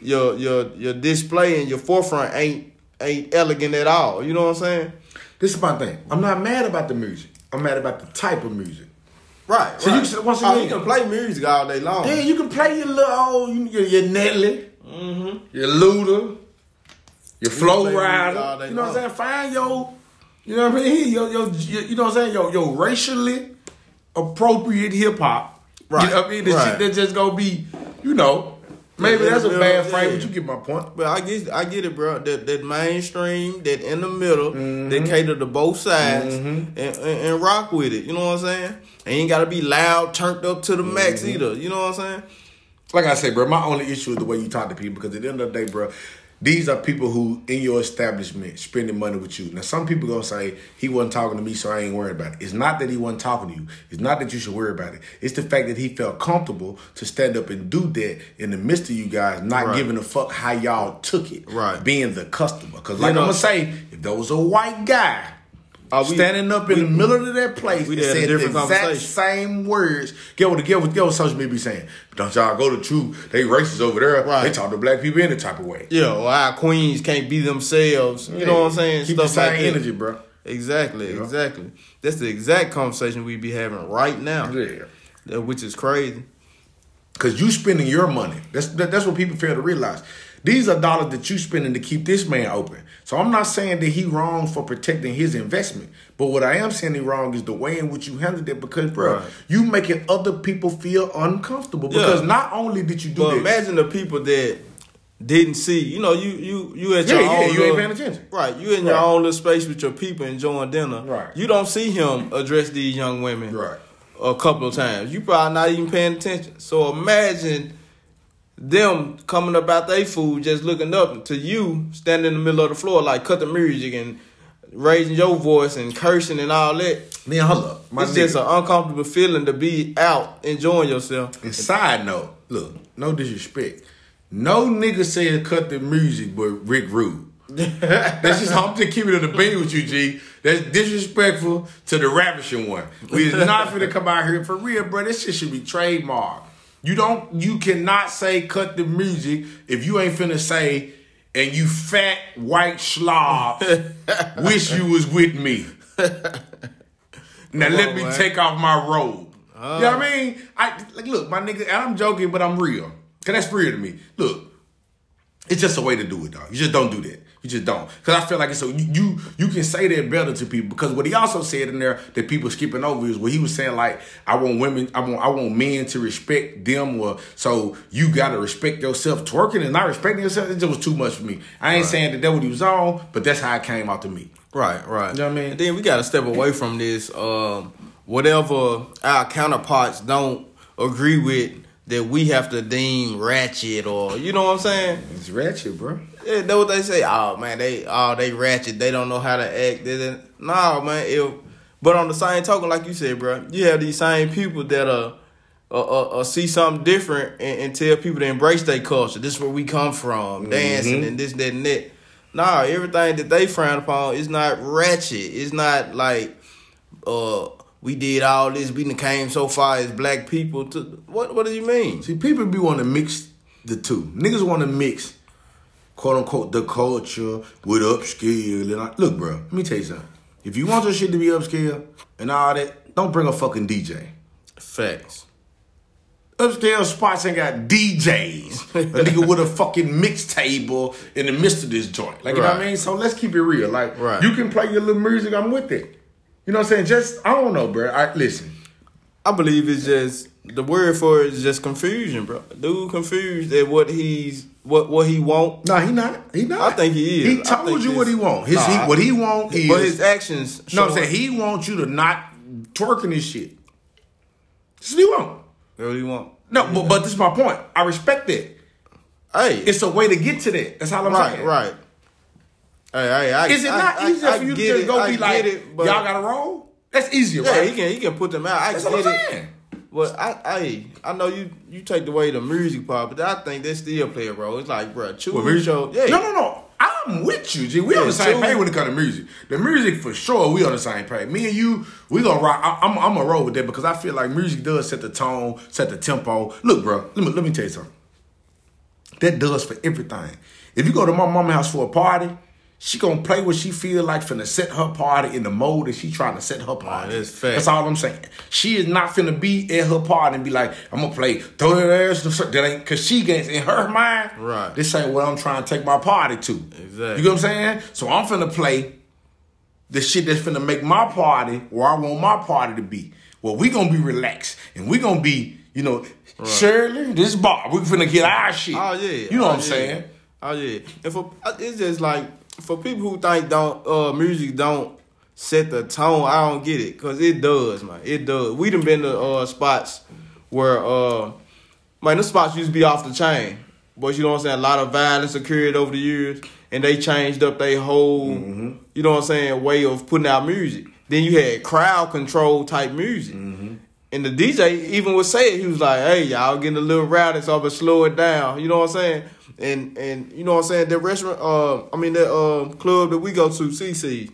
your your your display and your forefront ain't ain't elegant at all. You know what I'm saying? This is my thing. I'm not mad about the music. I'm mad about the type of music. Right. So you can- once oh, you can play music all day long. Yeah, you can play your little old, you- your, your Nelly, your Luda, your Flo Mm-hmm. all Rida. You know what I'm saying? long. Find your, you know what I mean? Your, your, your you know what I'm saying? Your, your racially appropriate hip hop. Right, You know what I mean? The right. shit just gonna be, you know, maybe Yeah, that's a bad yeah. frame, but you get my point. But I get I get it, bro. That that mainstream, that in the middle, Mm-hmm. that cater to both sides and, and, and rock with it. You know what I'm saying? And ain't gotta be loud, turned up to the max Mm-hmm. either. You know what I'm saying? like I said, bro, my only issue is the way you talk to people because at the end of the day, bro, these are people who in your establishment spending money with you. Now, some people gonna say he wasn't talking to me, so I ain't worried about it. It's not that he wasn't talking to you. It's not that you should worry about it. It's the fact that he felt comfortable to stand up and do that in the midst of you guys, not Right. giving a fuck how y'all took it. Right. Being the customer. Because like know- I'm gonna say, if there was a white guy Oh, we- standing up in the middle of that place we and said the different exact same words. Get what get what get what social media be saying. Don't y'all go to true? They racist over there. Right. They talk to black people any type of way. Yeah, or our queens can't be themselves. You know what I'm saying? Keep the Stuff like same that. energy, bro. Exactly, exactly. That's the exact conversation we be having right now. Yeah. Which is crazy. Cause you spending your money. That's that, that's what people fail to realize. These are dollars that you spending to keep this man open. So I'm not saying that he wrong for protecting his investment. But what I am saying he wrong is the way in which you handled it because, bro, Right. you making other people feel uncomfortable. Because Yeah. not only did you do But that, imagine the people that didn't see. You know, you you you at your Yeah, yeah, own you ain't paying attention. Right, you in your own little space with your people enjoying dinner. Right. You don't see him address these young women. Right. A couple of times. You probably not even paying attention. So imagine them coming up out their food, just looking up to you, standing in the middle of the floor, like cut the music and raising your voice and cursing and all that. Then hold up. My it's nigga. just an uncomfortable feeling to be out enjoying yourself. And side note, look, no disrespect. No nigga said cut the music but Rick Rude. [laughs] That's just I'm just keeping it a bean with you, G. That's disrespectful to the ravishing one. We is not finna come out here for real, bro. This shit should be trademarked. You don't you cannot say cut the music if you ain't finna say and you fat white slob [laughs] wish you was with me. Now Come let me man. take off my robe. you know what I uh. mean? I like look, my nigga, and I'm joking, but I'm real. Cause that's real to me. Look, it's just a way to do it, dog. You just don't do that. You just don't. Because I feel like it's so you, you you can say that better to people. Because what he also said in there that people skipping over is what he was saying like I want women, I want I want men to respect them. Or so you gotta respect yourself. Twerking and not respecting yourself, it just was too much for me. I ain't saying that that what he was on, but that's how it came out to me. Right, right. You know what I mean? And then we got to step away from this. Um, whatever our counterparts don't agree with, that we have to deem ratchet or you know what I'm saying? It's ratchet, bro. Yeah, that's what they say. Oh man, they oh they ratchet. They don't know how to act. They didn't. Nah, man. If, but on the same token, like you said, bro, you have these same people that uh, uh, uh, uh see something different and, and, tell people to embrace their culture. This is where we come from, mm-hmm. dancing and this, that, and that. Nah, everything that they frown upon is not ratchet. It's not like uh we did all this, we came so far as black people to what what do you mean? See, people be want to mix the two. Niggas want to mix quote unquote the culture with upscale and I, look, bro, let me tell you something. If you want your shit to be upscale and all that, don't bring a fucking DJ. Facts. Upscale spots ain't got DJs. a nigga with a fucking mix table in the midst of this joint. Like, you know what I mean? So let's keep it real. Like, right. you can play your little music, I'm with it. You know what I'm saying? Just, I don't know, bro. I, listen. I believe it's just, the word for it is just confusion, bro. Dude confused at what he's, what what he want. No, he not. He not. I think he is. He told you what he want. His, nah, he, what he want is. But his actions. No, I'm saying he wants you to not twerking this shit. This is what he want. What he want? No, but, but this is my point. I respect that. Hey, it's a way to get to that. That's all I'm right, saying. Right. Hey, hey, I, is it not I, easier I, for you to just go be like, it, y'all gotta roll? That's easier, yeah, right? he can he can put them out. I That's get what I'm it. saying. But I, I, I know you, you take away the music part, but I think they still play a role. It's like, bro, choose What, show. Yeah, No, no, no. I'm with you, G. We Yeah, on the same choose- page when it comes to music. The music for sure, we on the same page. Me and you, we gonna rock. I, I'm, I'm gonna roll with that because I feel like music does set the tone, set the tempo. Look, bro, let me let me tell you something. That does for everything. If you go to my mama's house for a party, she gonna play what she feel like finna set her party in the mode that she trying to set her party. that's fact. That's all I'm saying. She is not finna be at her party and be like, I'm gonna play throw that ass. That ain't cause she gets in her mind. Right. This ain't what I'm trying to take my party to. Exactly. You know what I'm saying? So I'm finna play the shit that's finna make my party where I want my party to be. Well, we gonna be relaxed and we gonna be, you know, Shirley, this bar, we finna get our shit. Oh yeah, You know oh, what I'm yeah. saying? Oh yeah, and for it's just like for people who think don't uh music don't set the tone. I don't get it because it does, man. It does. We done been to uh spots where uh man, the spots used to be off the chain, but you know what I'm saying. A lot of violence occurred over the years, and they changed up their whole, Mm-hmm. you know what I'm saying, way of putting out music. Then you had crowd control type music. Mm-hmm. And the DJ even would say it. He was like, "Hey, y'all getting a little rowdy, so I'm gonna slow it down." You know what I'm saying? And and you know what I'm saying? The restaurant, uh, I mean the uh, club that we go to, CC,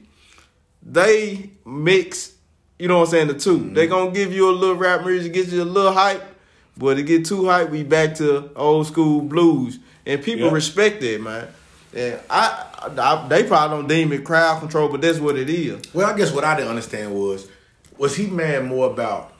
they mix. You know what I'm saying? The 2 They gonna give you a little rap music, get you a little hype, but it get too hype, we back to old school blues, and people Yeah. respect that, man. And I, I, they probably don't deem it crowd control, but that's what it is. Well, I guess what I didn't understand was, was he mad more about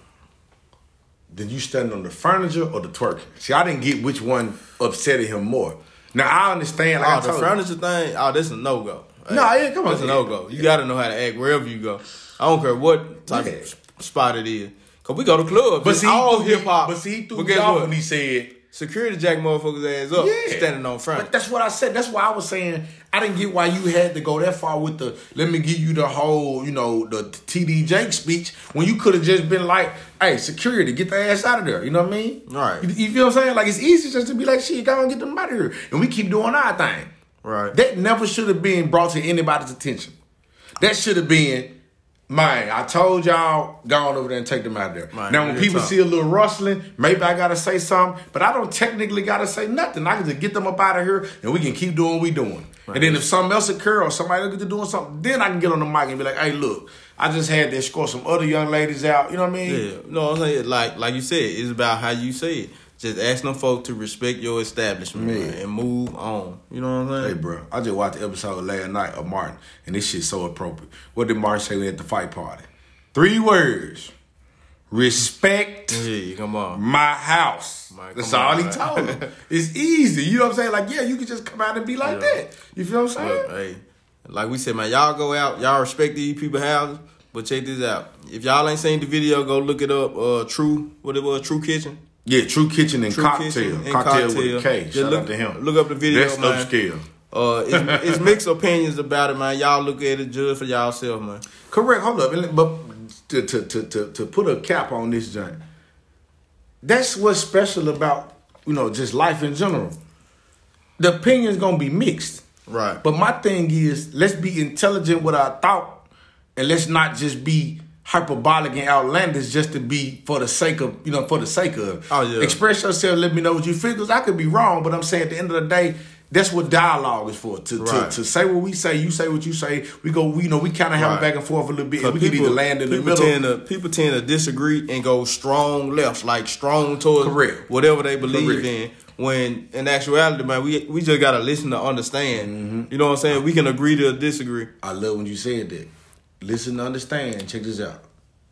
did you standing on the furniture or the twerking? See, I didn't get which one upsetted him more. Now I understand. Like Oh, I the told you. furniture thing. Oh, that's a no go. No, yeah, come on. That's a no go. You got to know how to act wherever you go. I don't care what type Yeah. of spot it is. Cause we go to clubs. But It's see, all hip hop. But see, he threw me off what? when he said. Security jack motherfuckers ass up, Yeah. standing on front. But that's what I said. That's why I was saying I didn't get why you had to go that far with the let me give you the whole, you know, the TD Jake speech when you could have just been like, hey, security, get the ass out of there. You know what I mean? Right. You, you feel what I'm saying? Like it's easy just to be like, shit, go and get them out of here. And we keep doing our thing. Right. That never should have been brought to anybody's attention. That should have been, man, I told y'all, go on over there and take them out of there. Man, now, when people talk. see a little rustling, maybe I gotta say something, but I don't technically gotta say nothing. I can just get them up out of here and we can keep doing what we doing. And then if something else occur or somebody else get to doing something, then I can get on the mic and be like, hey, look, I just had to escort some other young ladies out. You know what I mean? Yeah, no, I'm saying like like you said, it's about how you say it. Just ask them folk to respect your establishment man, and move on. You know what I'm saying? Hey, bro, I just watched the episode last night of Martin, and this shit's so appropriate. What did Martin say at the fight party? Three words respect Yeah, come on. my house. Man, That's all on, he told him. [laughs] It's easy. You know what I'm saying? Like, yeah, you can just come out and be like Yeah. that. You feel what I'm saying? Look, hey, like we said, man, y'all go out, y'all respect these people houses, but check this out. If y'all ain't seen the video, go look it up. Uh, True, what it was, True Kitchen. Yeah, True Kitchen and True Cocktail. Kitchen and cocktail, with Cocktail. a K. Just Shout look- out to him. look up the video, That's man. upscale. Uh, it's, [laughs] it's mixed opinions about it, man. Y'all look at it, judge for y'allself, man. Correct. Hold up. But to, to, to, to, put a cap on this joint, that's what's special about, you know, just life in general. The opinion's going to be mixed. Right. But my thing is, let's be intelligent with our thought, and let's not just be hyperbolic and outlandish just to be for the sake of, you know, for the sake of. Oh, yeah. Express yourself. Let me know what you feel. 'cause I could be wrong, but I'm saying at the end of the day, that's what dialogue is for. To, Right. to, to say what we say, you say what you say. We go, we you know, we kind of have Right. it back and forth a little bit. And we can either land in the people middle. Tend to, people tend to disagree and go strong left, like strong towards Correct. whatever they believe Correct. in. When in actuality, man, we we just gotta listen to understand. Mm-hmm. You know what I'm saying? We can agree to disagree. I love when you said that. Listen to understand. Check this out.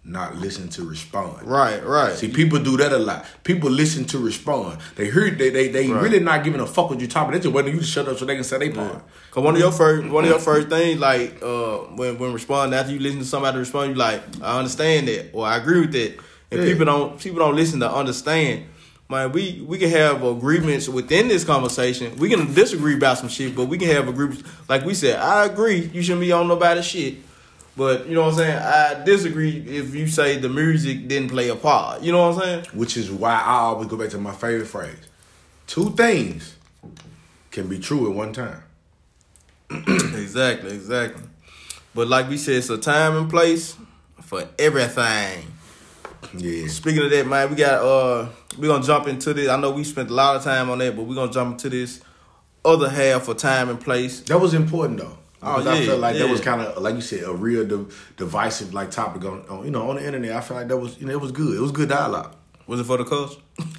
Not listen to respond. Right, right. See, people do that a lot. People listen to respond. They hear they they, they Right. really not giving a fuck what you talking. about. They just waiting you to shut up so they can say they part. Cause one of your first one of your first things, like uh, when when responding after you listen to somebody respond, you like, I understand that or I agree with that. And Yeah. people don't people don't listen to understand. Man, we we can have agreements within this conversation. We can disagree about some shit, but we can have agreements. Like we said, I agree you shouldn't be on nobody's shit. But you know what I'm saying? I disagree if you say the music didn't play a part. You know what I'm saying? Which is why I always go back to my favorite phrase. Two things can be true at one time. [clears throat] exactly, exactly. But like we said, it's a time and place for everything. Yeah. Speaking of that, man, we got uh we're gonna jump into this. I know we spent a lot of time on that, but we're gonna jump into this other half for time and place. That was important though. Oh, Because I felt like that was kind of like you said a real de- divisive like topic on, on you know on the internet. I feel like that was you know it was good. It was good dialogue. Was it for the culture? [laughs] [laughs]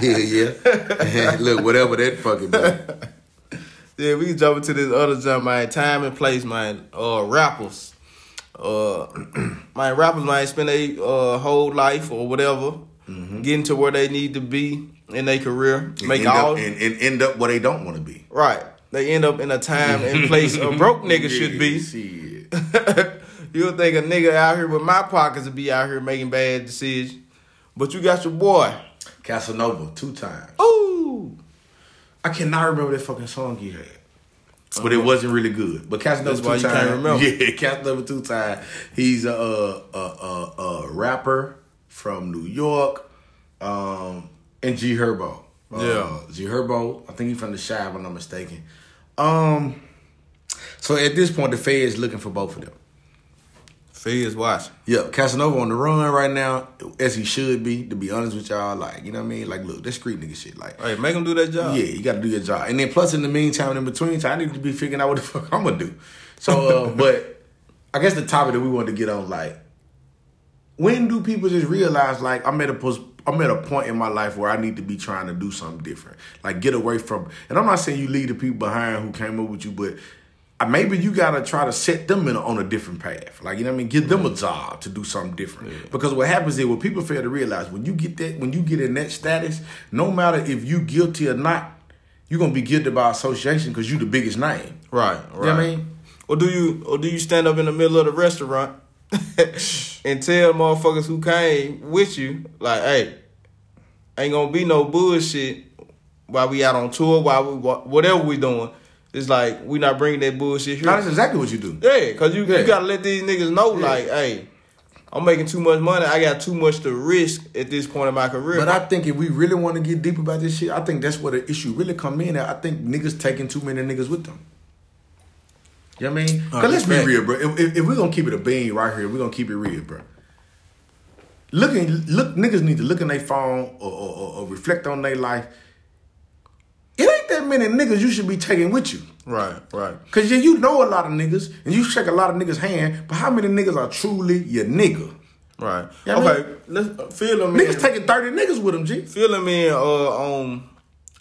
Yeah, yeah. [laughs] Look, whatever that fucking be. Yeah, we can jump into this other jump, man. Time and place, man. Uh rappers. Uh [clears throat] man, rappers might spend a uh, whole life or whatever getting to where they need to be in their career. And Make all up, and, and end up where they don't want to be. right. They end up in a time and [laughs] place a broke nigga should be. [laughs] You'll think a nigga out here with my pockets would be out here making bad decisions. But you got your boy. Casanova two times. Ooh. I cannot remember that fucking song he had. But it wasn't really good. But Casanova That's why two you can't times. remember. [laughs] Yeah, Casanova two times. He's a, a, a, a rapper from New York, um, and G Herbo. Uh, Yeah. G Herbo. I think he's from the Chi, if I'm not mistaken. Um, so at this point, the Fed's looking for both of them. Feds watching. Yeah, Casanova on the run right now, as he should be. To be honest with y'all, like you know what I mean. Like, look, that street nigga shit. Like, Hey, make him do that job. yeah, you got to do your job. And then plus, in the meantime, in between time, I need to be figuring out what the [laughs] fuck I'm gonna do. So, uh, [laughs] but I guess the topic that we wanted to get on, like, when do people just realize, like, I'm at a pos- I'm at a point in my life where I need to be trying to do something different, like get away from. And I'm not saying you leave the people behind who came up with you, but uh, maybe you gotta try to set them in a, on a different path. Like you know what I mean, give them a job to do something different. Because what happens is what people fail to realize when you get that when you get in that status, no matter if you guilty or not, you're gonna be guilty by association because you're the biggest name. Right, right. You know what I mean? Or do you or do you stand up in the middle of the restaurant [laughs] and tell motherfuckers who came with you, like, hey, ain't gonna be no bullshit while we out on tour, while we whatever we doing. It's like we not bringing that bullshit here. No, that's exactly what you do. Yeah, cause you, Yeah. you gotta let these niggas know, Yeah. like, hey, I'm making too much money. I got too much to risk at this point in my career. But I think if we really want to get deep about this shit, I think that's where the issue really come in. I think niggas taking too many niggas with them. You know what I mean? Uh, Cause let's be real, bro. If, if, if we're gonna keep it a bean right here, we're gonna keep it real, bro. Looking, look, niggas need to look in their phone or, or, or, reflect on their life. It ain't that many niggas you should be taking with you. right, right. Cause yeah, you know a lot of niggas and you shake a lot of niggas' hand, but how many niggas are truly your nigga? Right. Yeah, I mean- okay, let's feel them Niggas in. taking 30 niggas with them, G. Fill them in uh, on,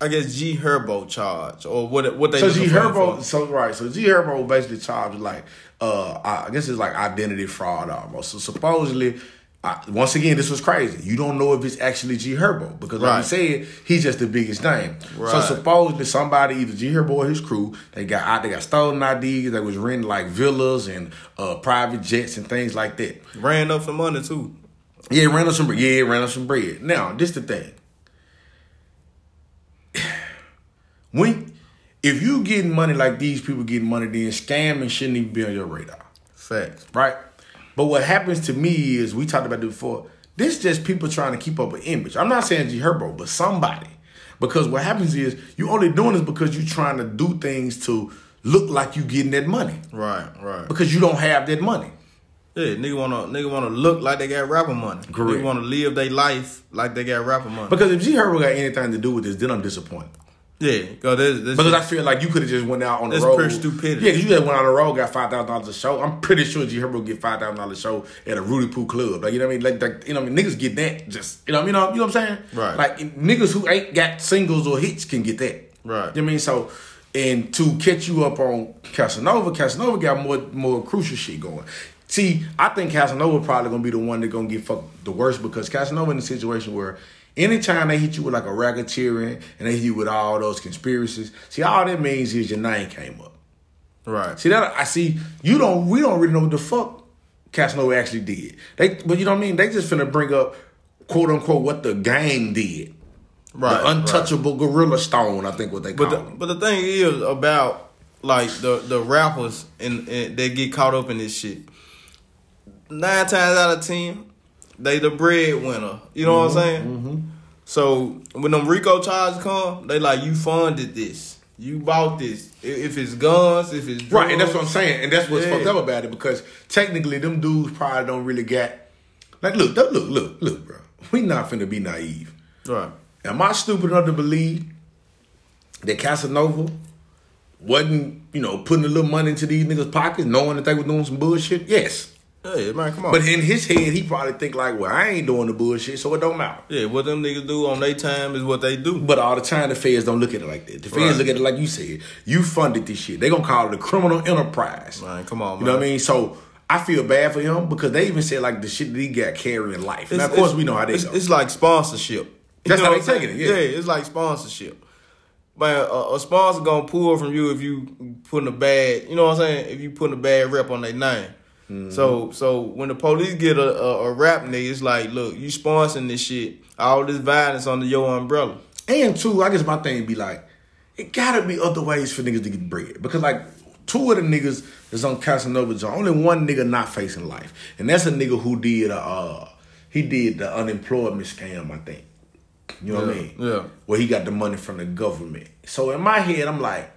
I guess G Herbo charge or what what they. So G looking for him Herbo, for. so right, so G Herbo basically charged like, uh, I guess it's like identity fraud almost. So supposedly, I, once again, this was crazy. You don't know if it's actually G Herbo because, like Right. you said, he's just the biggest name. So supposedly somebody, either G Herbo or his crew, they got out, they got stolen IDs. They was renting like villas and uh, private jets and things like that. Ran up some money too. Yeah, ran up some. Yeah, ran up some bread. Now, this the thing. When if you getting money like these people getting money, then scamming shouldn't even be on your radar. Facts. Right? But what happens to me is we talked about it before. This is just people trying to keep up an image. I'm not saying G Herbo, but somebody. Because what happens is you only doing this because you're trying to do things to look like you getting that money. Right, right. Because you don't have that money. Yeah, nigga wanna nigga wanna look like they got rapper money. Correct. Nigga wanna live their life like they got rapper money. Because if G Herbo got anything to do with this, then I'm disappointed. Yeah, this, this Because I feel like you could have just went out on the That's road. pure stupidity. Yeah, you just went out on the road, got five thousand dollars a show. I'm pretty sure G Herbo get five thousand dollars a show at a Rudy Poo club. Like you know what I mean? Like, like you know, what I mean? niggas get that. Just you know, you know, you know what I'm saying? Right. Like niggas who ain't got singles or hits can get that. Right. You know what I mean? So, and to catch you up on Casanova, Casanova got more more crucial shit going. See, I think Casanova probably gonna be the one that gonna get fucked the worst because Casanova in a situation where anytime they hit you with like a racketeering and they hit you with all those conspiracies, see all that means is your name came up. right. See that I see you don't we don't really know what the fuck Casanova actually did. They but you know what I mean? They just finna bring up quote unquote what the gang did. Right. the untouchable gorilla stone, I think what they call But the, but the thing is about like the the rappers and, and they get caught up in this shit. Nine times out of ten, they the breadwinner. You know Mm-hmm, what I'm saying? So when them RICO charges come, they like you funded this, you bought this. If it's guns, if it's drugs, Right, and that's what I'm saying, and that's what's Yeah. fucked up about it because technically them dudes probably don't really get like look, look, look, look, look, bro. We not finna be naive. Right. Am I stupid enough to believe that Casanova wasn't, you know, putting a little money into these niggas' pockets, knowing that they were doing some bullshit? Yes. Yeah, man, come on. But in his head, he probably think like, well, I ain't doing the bullshit, so it don't matter. yeah, what them niggas do on their time is what they do. But all the time, the feds don't look at it like that. The feds Right. look at it like you said. You funded this shit. They gonna call it a criminal enterprise. Man, come on, You know what I mean? So I feel bad for him because they even said like the shit that he got carrying life. now, of course, we know how they it's, go. it's like sponsorship. That's how they I'm saying? taking it, yeah. it's like sponsorship. Man, a, a sponsor gonna pull from you if you putting a bad, you know what I'm saying? If you putting a bad rep on their name. Mm-hmm. So, so when the police get a, a, a rap nigga, it's like, look, you sponsoring this shit, all this violence under your umbrella. And two, I guess my thing be like, it gotta be other ways for niggas to get bread. Because like two of the niggas is on Casanova John, only one nigga not facing life. And that's a nigga who did uh he did the unemployment scam, I think. You know what I mean? yeah. Where he got the money from the government. So in my head, I'm like,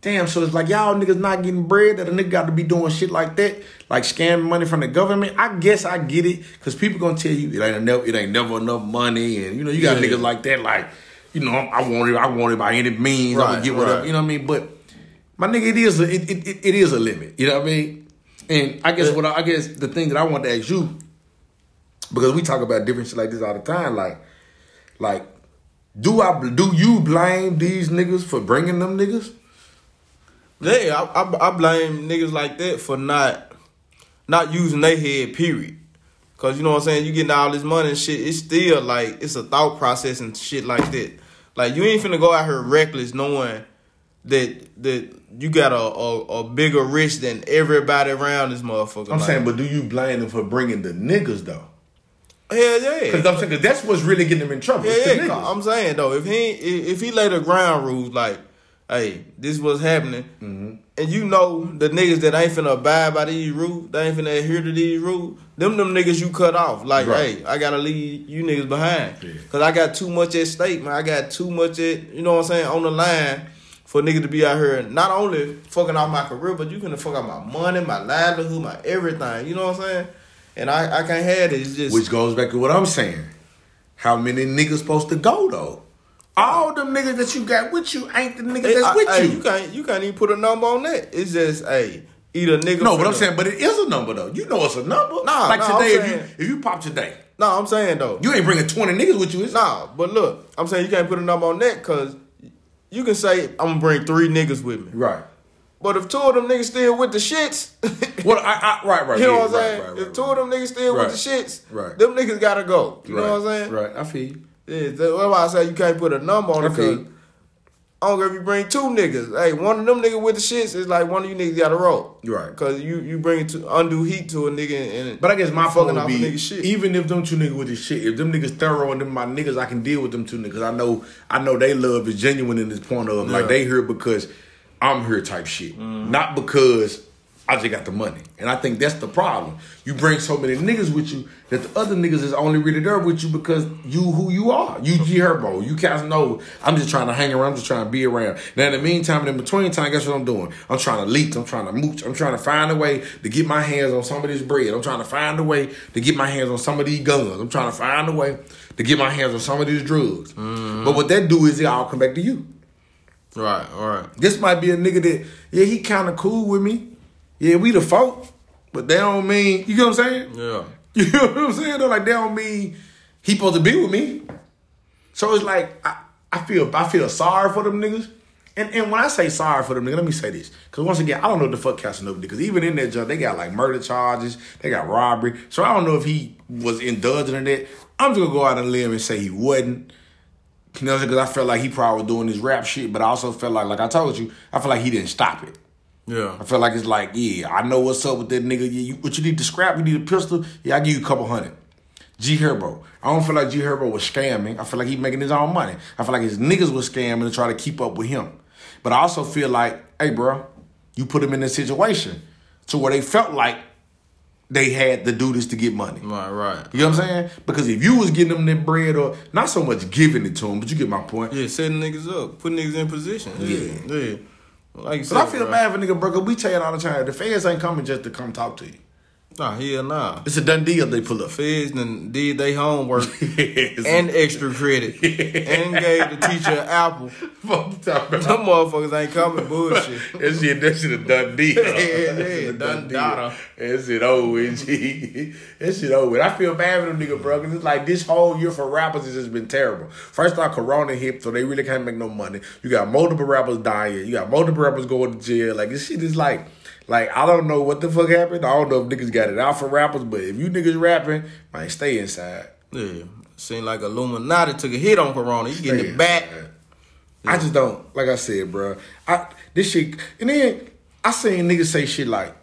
damn, so it's like y'all niggas not getting bread that a nigga got to be doing shit like that, like scamming money from the government. I guess I get it, cause people gonna tell you it ain't never, it ain't never enough money, and you know you got Yeah. niggas like that, like you know I want it, I want it by any means, I'm gonna get whatever, right. you know what I mean. But my nigga, it is a, it, it, it, is a limit, you know what I mean. And I guess what I, I guess the thing that I want to ask you, because we talk about different shit like this all the time, like like. Do I do you blame these niggas for bringing them niggas? Yeah, I, I, I blame niggas like that for not not using their head. Period. Cause you know what I'm saying. You getting all this money and shit. It's still like it's a thought process and shit like that. Like you ain't finna go out here reckless knowing that that you got a a, a bigger risk than everybody around this motherfucker. I'm like, saying, but do you blame them for bringing the niggas though? hell yeah. Because I'm saying that's what's really getting them in trouble. Yeah, yeah. I'm saying though, if he if if he lay the ground rules like, hey, this was happening, Mm-hmm. and you know the niggas that ain't finna abide by these rules, they ain't finna adhere to these rules. Them them niggas you cut off. Like, Right. hey, I gotta leave you niggas behind, Yeah. cause I got too much at stake, man. I got too much at you know what I'm saying on the line. For niggas to be out here not only fucking off my career, but you finna fuck out my money, my livelihood, my everything. You know what I'm saying? And I, I can't have it. It's just Which goes back to what I'm saying. How many niggas supposed to go though? All them niggas that you got with you ain't the niggas that's I- with you. You can't you can't even put a number on that. It's just hey, either nigga. no, but I'm saying, but it is a number though. You know it's a number. Nah, like nah, today, if you if you pop today, No, I'm saying though. you ain't bringing 20 niggas with you. It's Nah, but look, I'm saying you can't put a number on that because you can say I'm gonna bring three niggas with me. right. But if two of them niggas still with the shits, [laughs] Well, I, I right, right. you know yeah, what I'm right, saying? Right, right, if two of them niggas still with the shits, Right. them niggas gotta go. You know what I'm saying? Right, I feel you. Yeah, that's why I say you can't put a number on it I because I don't care if you bring two niggas. Hey, one of them niggas with the shits is like one of you niggas got to roll. Right. Cause you you bring it to undue heat to a nigga and But I guess my fucking would a be, nigga shit. even if them two niggas with the shit, if them niggas thorough and them my niggas, I can deal with them two niggas. I know, I know they love is genuine in this point of Yeah. like they here because I'm here type shit, not because I just got the money. And I think that's the problem. You bring so many niggas with you that the other niggas is only really there with you because you who you are. You G Herbo, you Casanova. I'm just trying to hang around. I'm just trying to be around. Now in the meantime, in between time, guess what I'm doing? I'm trying to leak. I'm trying to mooch. I'm trying to find a way to get my hands on some of this bread. I'm trying to find a way to get my hands on some of these guns. I'm trying to find a way to get my hands on some of these drugs. Mm-hmm. But what that do is it all come back to you. right, all right. This might be a nigga that, yeah, he kind of cool with me. Yeah, we the folk, but they don't mean, you know what I'm saying? Yeah. [laughs] You know what I'm saying? Though, like they don't mean he supposed to be with me. So it's like I, I feel I feel sorry for them niggas. And and when I say sorry for them niggas, let me say this. Cause once again, I don't know what the fuck Casanova did. Cause even in that job, they got like murder charges, they got robbery. So I don't know if he was indulging in that. I'm just gonna go out on a limb and say he wasn't. You know, because I felt like he probably was doing this rap shit, but I also felt like, like I told you, I feel like he didn't stop it. Yeah. I feel like it's like, yeah, I know what's up with that nigga. Yeah, you, what you need to scrap? You need a pistol? Yeah, I give you a couple hundred. G Herbo. I don't feel like G Herbo was scamming. I feel like he making his own money. I feel like his niggas was scamming to try to keep up with him. But I also feel like, hey, bro, you put him in a situation to where they felt like they had to do this to get money. Right, right. You know what I'm saying? Because if you was getting them that bread or not so much giving it to them, but you get my point. Yeah, setting niggas up, putting niggas in position. Yeah, yeah. Like you said, But I feel bro. bad for nigga, bro, 'cause we tell you all the time, the fans ain't coming just to come talk to you. Nah, hell nah. It's a done deal they pull up. Feds and did they homework [laughs] Yes. and extra credit [laughs] and gave the teacher an apple. [laughs] Fuck you talking about? Some motherfuckers ain't coming bullshit. That shit, that shit a done deal. Yeah, yeah, a done data. That shit over G. That shit over. I feel bad for them nigga, bro, 'cause it's like this whole year for rappers has just been terrible. First off, Corona hit, so they really can't make no money. You got multiple rappers dying. You got multiple rappers going to jail. Like, this shit is like, like, I don't know what the fuck happened. I don't know if niggas got it out for rappers, but if you niggas rapping, man, stay inside. Yeah, seemed like Illuminati took a hit on Corona. You getting it back? inside. I just don't, like I said, bro. I this shit, and then I seen niggas say shit like,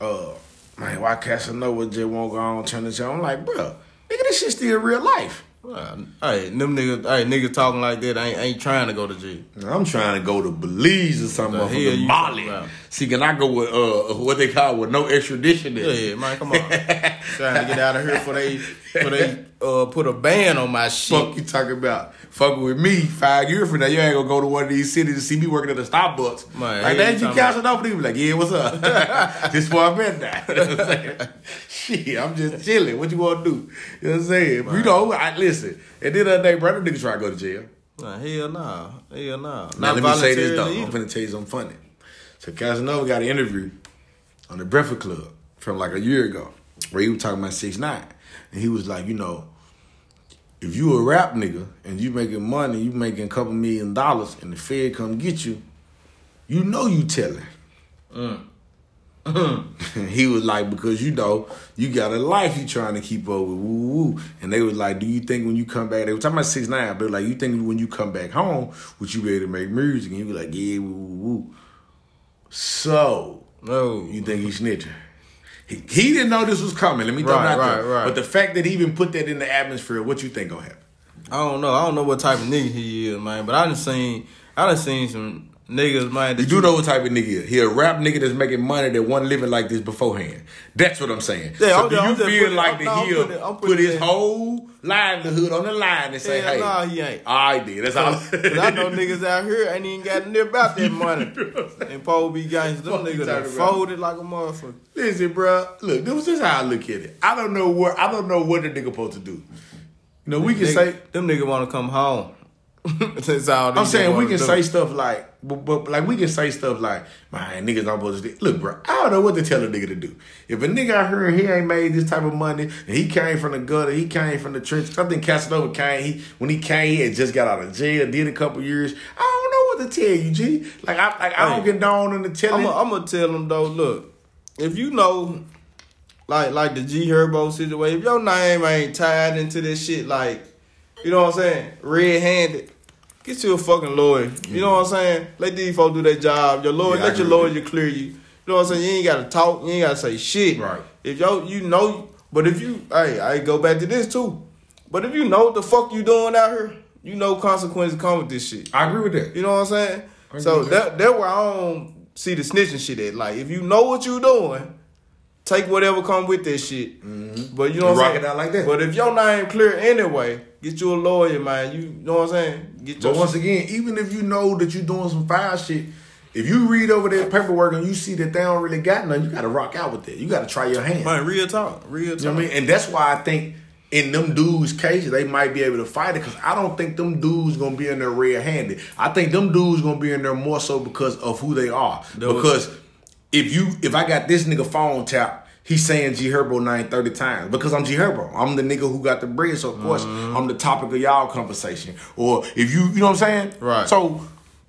uh, man, why Casanova just won't go on turn this on? I'm like, bro, nigga, this shit still real life. Well, Hey, them niggas, hey, niggas talking like that ain't ain't trying to go to jail. I'm trying to go to Belize or something, The you Mali. See, can I go with uh what they call with no extradition? Yeah, There? yeah, man, come on. [laughs] trying to get out of here for they for they uh put a ban on my shit. Fuck you talking about? Fucking with me five years from now, you ain't gonna go to one of these cities to see me working at a Starbucks. Man, like that, you Casanova, they be like, yeah, what's up? [laughs] this where I been now. [laughs] You know what I'm saying? Shit, I'm just chilling. What you want to do? You know what I'm saying? You know, I listen. And then the other day, brother, niggas try to go to jail. Nah, hell nah, hell nah. Now Not let me say this though. voluntarily I'm either. finna tell you something funny. So Casanova got an interview on the Breakfast Club from like a year ago, where he was talking about six nine, and he was like, you know, if you a rap nigga and you making money, you making a couple million dollars, and the Fed come get you, you know you telling. Mm. [laughs] he was like, because you know, you got a life you trying to keep up with, woo woo. And they was like, do you think when you come back, they were talking about six nine, but like, you think when you come back home, would you be able to make music? And you be like, yeah, woo woo woo. So, No, you think he snitching? He, he didn't know this was coming. Let me throw Right, there. right, right. But the fact that he even put that in the atmosphere, what you think gonna happen? I don't know. I don't know what type of nigga he is, man. But I done seen, I done seen some niggas. That You do know what type of nigga he a rap nigga that's making money that wasn't living like this beforehand. That's what I'm saying. Yeah, so I'm do you I'm just feel like that no, he'll I'm put his whole livelihood on the line and say, Hell hey, nah, he ain't. I did. That's all. [laughs] Cause I know niggas out here ain't even got near about that [laughs] money. and Paul B gangsters, them niggas talking folded like a motherfucker. Listen, bro. Look, this is how I look at it. I don't know what I don't know what the nigga supposed to do. You know, we can Nigga- say them niggas want to come home. [laughs] That's all. I'm saying we can say stuff like, but, but like we can say stuff like, man, niggas not supposed to. Look, bro, I don't know what to tell a nigga to do. If a nigga out here he ain't made this type of money, and he came from the gutter, he came from the trench. I think Casanova came. He when he came, he had just got out of jail, did a couple years. I don't know what to tell you, G. Like I like I don't get down on the telling. I'm gonna tell them though. Look, if you know, like like the G Herbo situation, if your name ain't tied into this shit, like you know what I'm saying, red handed. Get you a fucking lawyer. You know what I'm mm-hmm. saying? Let these folks do their job. Your lawyer, Yeah, let your lawyer clear you. You know what I'm saying? You ain't gotta talk. You ain't gotta say shit. Right. If yo, you know, but if you, hey, I go back to this too. But if you know what the fuck you doing out here, you know consequences come with this shit. I agree with that. You know what I'm saying? So with that that where I don't see the snitching shit at. Like if you know what you doing, take whatever come with that shit. Mm-hmm. But you know what rock I'm saying? it out like that. But if your name clear anyway, get you a lawyer, man. You know what I'm saying? Get your But once shit- again, even if you know that you're doing some foul shit, if you read over their paperwork and you see that they don't really got none, you gotta rock out with it. You gotta try your hand. man, real talk, real talk. You know what I mean? And that's why I think in them dudes' cases, they might be able to fight it because I don't think them dudes gonna be in there red handed. I think them dudes gonna be in there more so because of who they are. Because if you if I got this nigga phone tap, he's saying G Herbo nine 30 times because I'm G Herbo. I'm the nigga who got the bread, so of course Mm-hmm. I'm the topic of y'all conversation. Or if you you know what I'm saying? Right. So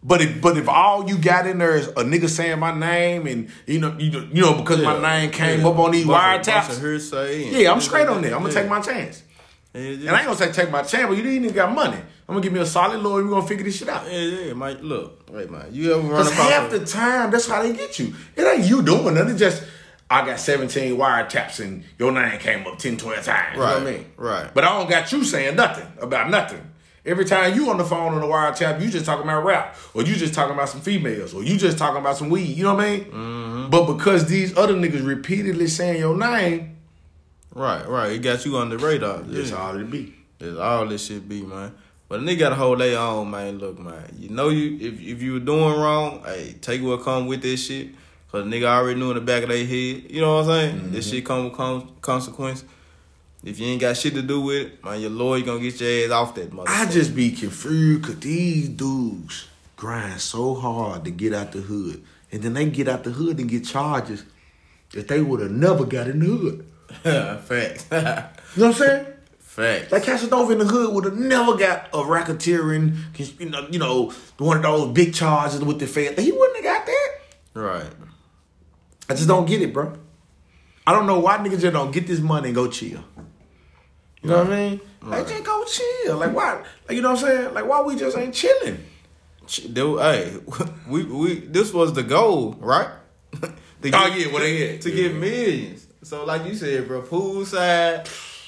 but if but if all you got in there is a nigga saying my name and you know you know, you know because my name came Yeah. up on these Bunch of- bunch wiretaps. hearsay Yeah, I'm straight on that. I'm gonna Yeah. take my chance. Yeah, And I ain't gonna say take my chance, but you didn't even got money. I'm gonna give me a solid lawyer. We're gonna figure this shit out. Yeah, yeah, Mike. Look, wait, man. You ever run Because across half the time, that's how they get you. It ain't you doing nothing. Just I got 17 wiretaps and your name came up 10, 12 times. You know what I mean? right. But I don't got you saying nothing about nothing. Every time you on the phone on the wiretap, you just talking about rap, or you just talking about some females, or you just talking about some weed. You know what I mean? Mm-hmm. But because these other niggas repeatedly saying your name, Right, right. It got you on the radar. that's Yeah. all it be. That's all this shit be, man. But a nigga gotta hold their own, man. Look, man. You know you if if you were doing wrong, hey, take what come with this shit. Cause nigga already knew in the back of their head. You know what I'm saying? Mm-hmm. This shit come with con- consequence. If you ain't got shit to do with it, man, your lawyer gonna get your ass off that motherfucker. I just be confused because these dudes grind so hard to get out the hood. And then they get out the hood and get charges that they would have never got in the hood. [laughs] Facts. [laughs] You know what I'm saying? Facts. Like Casanova in the hood would have never got a racketeering, you know, you know, one of those big charges with the Fed. He wouldn't have got that. right. I just don't get it, bro. I don't know why niggas just don't get this money and go chill. You know what I mean? Like just go chill. Like why? Like you know what I'm saying? Like why we just ain't chilling? Ch- they- Hey, [laughs] we we this was the goal, right? [laughs] to Oh, yeah, what they at? to Yeah. get millions. So like you said, bro, poolside,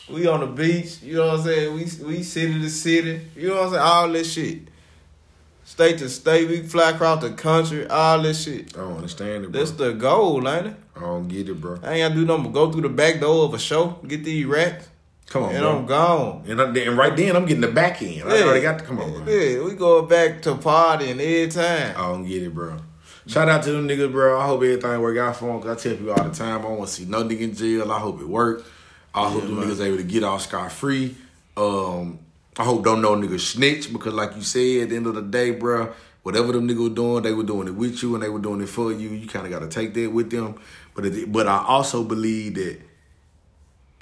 we on the beach. You know what I'm saying? We we city to city. You know what I'm saying? All this shit. State to state, we fly across the country. All this shit. I don't understand it, bro. That's the goal, ain't it? I don't get it, bro. I ain't gotta do nothing but go through the back door of a show, get these racks, Come on, and bro. I'm gone. And, I, and right then, I'm getting the back end. I already got to come on, bro. Yeah, we go back to partying every time. I don't get it, bro. Shout out to them niggas, bro. I hope everything work out for them. Cause I tell people all the time, I want to see no nigga in jail. I hope it work. I hope them man. niggas able to get off scot free. Um, I hope don't no nigga snitch because, like you said, at the end of the day, bro, whatever them niggas were doing, they were doing it with you and they were doing it for you. You kind of got to take that with them. But it, but I also believe that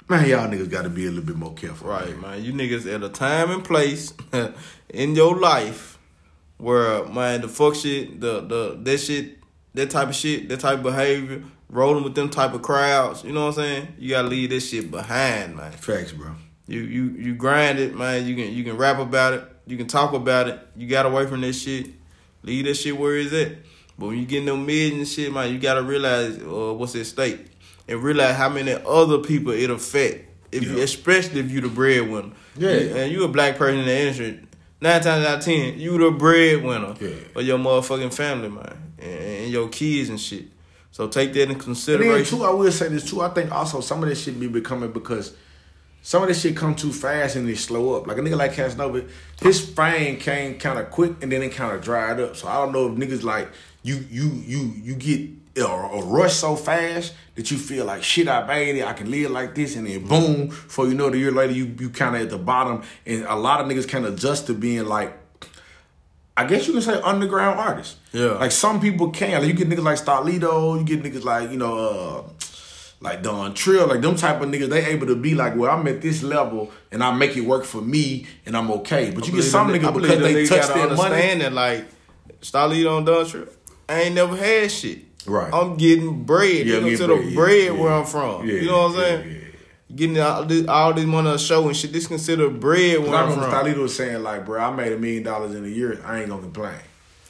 man, y'all niggas got to be a little bit more careful. Right, man. You niggas at a time and place [laughs] in your life where man the fuck shit, the the that shit, that type of shit, that type of behavior, rolling with them type of crowds, you know what I'm saying? You gotta leave this shit behind, man. Facts, bro. You you you grind it, man. You can you can rap about it, you can talk about it. You got away from this shit. Leave that shit where it's at. But when you get in them and shit, man, you gotta realize uh, what's at stake. And realize how many other people it affect. If you, especially if you the breadwinner. Yeah. And you a black person in the industry. Nine times out of ten, you the breadwinner Yeah. of your motherfucking family, man, and, and your kids and shit. So take that in consideration. And then too, I will say this too. I think also some of this shit be becoming because some of this shit come too fast and they slow up. Like a nigga like Casanova, his fame came kind of quick and then it kind of dried up. So I don't know if niggas like you, you, you, you get a, rush so fast that you feel like shit. I made it. I can live like this, and then boom, before you know it, a year later you you kind of at the bottom. And a lot of niggas can adjust to being like I guess you can say underground artists. Yeah. Like some people can. Like you get niggas like Starlito, you get niggas like, you know, uh like Don Trill, like them type of niggas, they able to be like, well, I'm at this level and I make it work for me and I'm okay. But you get some niggas because the they touch their money. that like Starlito on Don Trip, I ain't never had shit. Right. I'm getting bread. Yeah, get to the bread, bread yeah, where yeah. I'm from. Yeah, you know what I'm saying? Getting all this, all this money on show and shit. This considered bread where I I'm from. Starlito was saying like, bro, I made a million dollars in a year. I ain't gonna complain.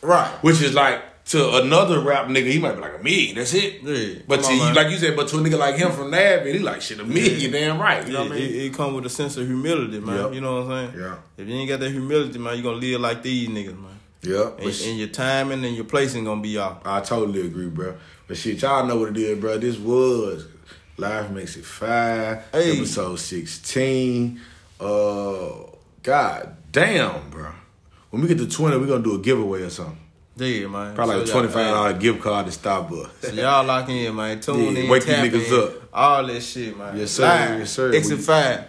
Right. Which is like to another rap nigga, he might be like a million. That's it. Yeah. But to on, like you said, but to a nigga like him from Navy, he like shit a million. Damn right. You know Yeah, what I mean? it, it come with a sense of humility, man. Yep. You know what I'm saying? Yeah. If you ain't got that humility, man, you gonna live like these niggas, man. yeah. And, But shit, and your timing and your placing gonna be off. I totally agree, bro. But shit, y'all know what it is, bro. This was Life Makes It Five, Hey. episode sixteen. Uh, god damn, bro. When we get to twenty, we gonna do a giveaway or something. Yeah, man. Probably like a So twenty five dollar gift card to Starbucks. So y'all lock in, man. [laughs] Tune Yeah, in, wake tap niggas in, up. All that shit, man. Yes, sir. Live. Yes, sir. Exit We- five.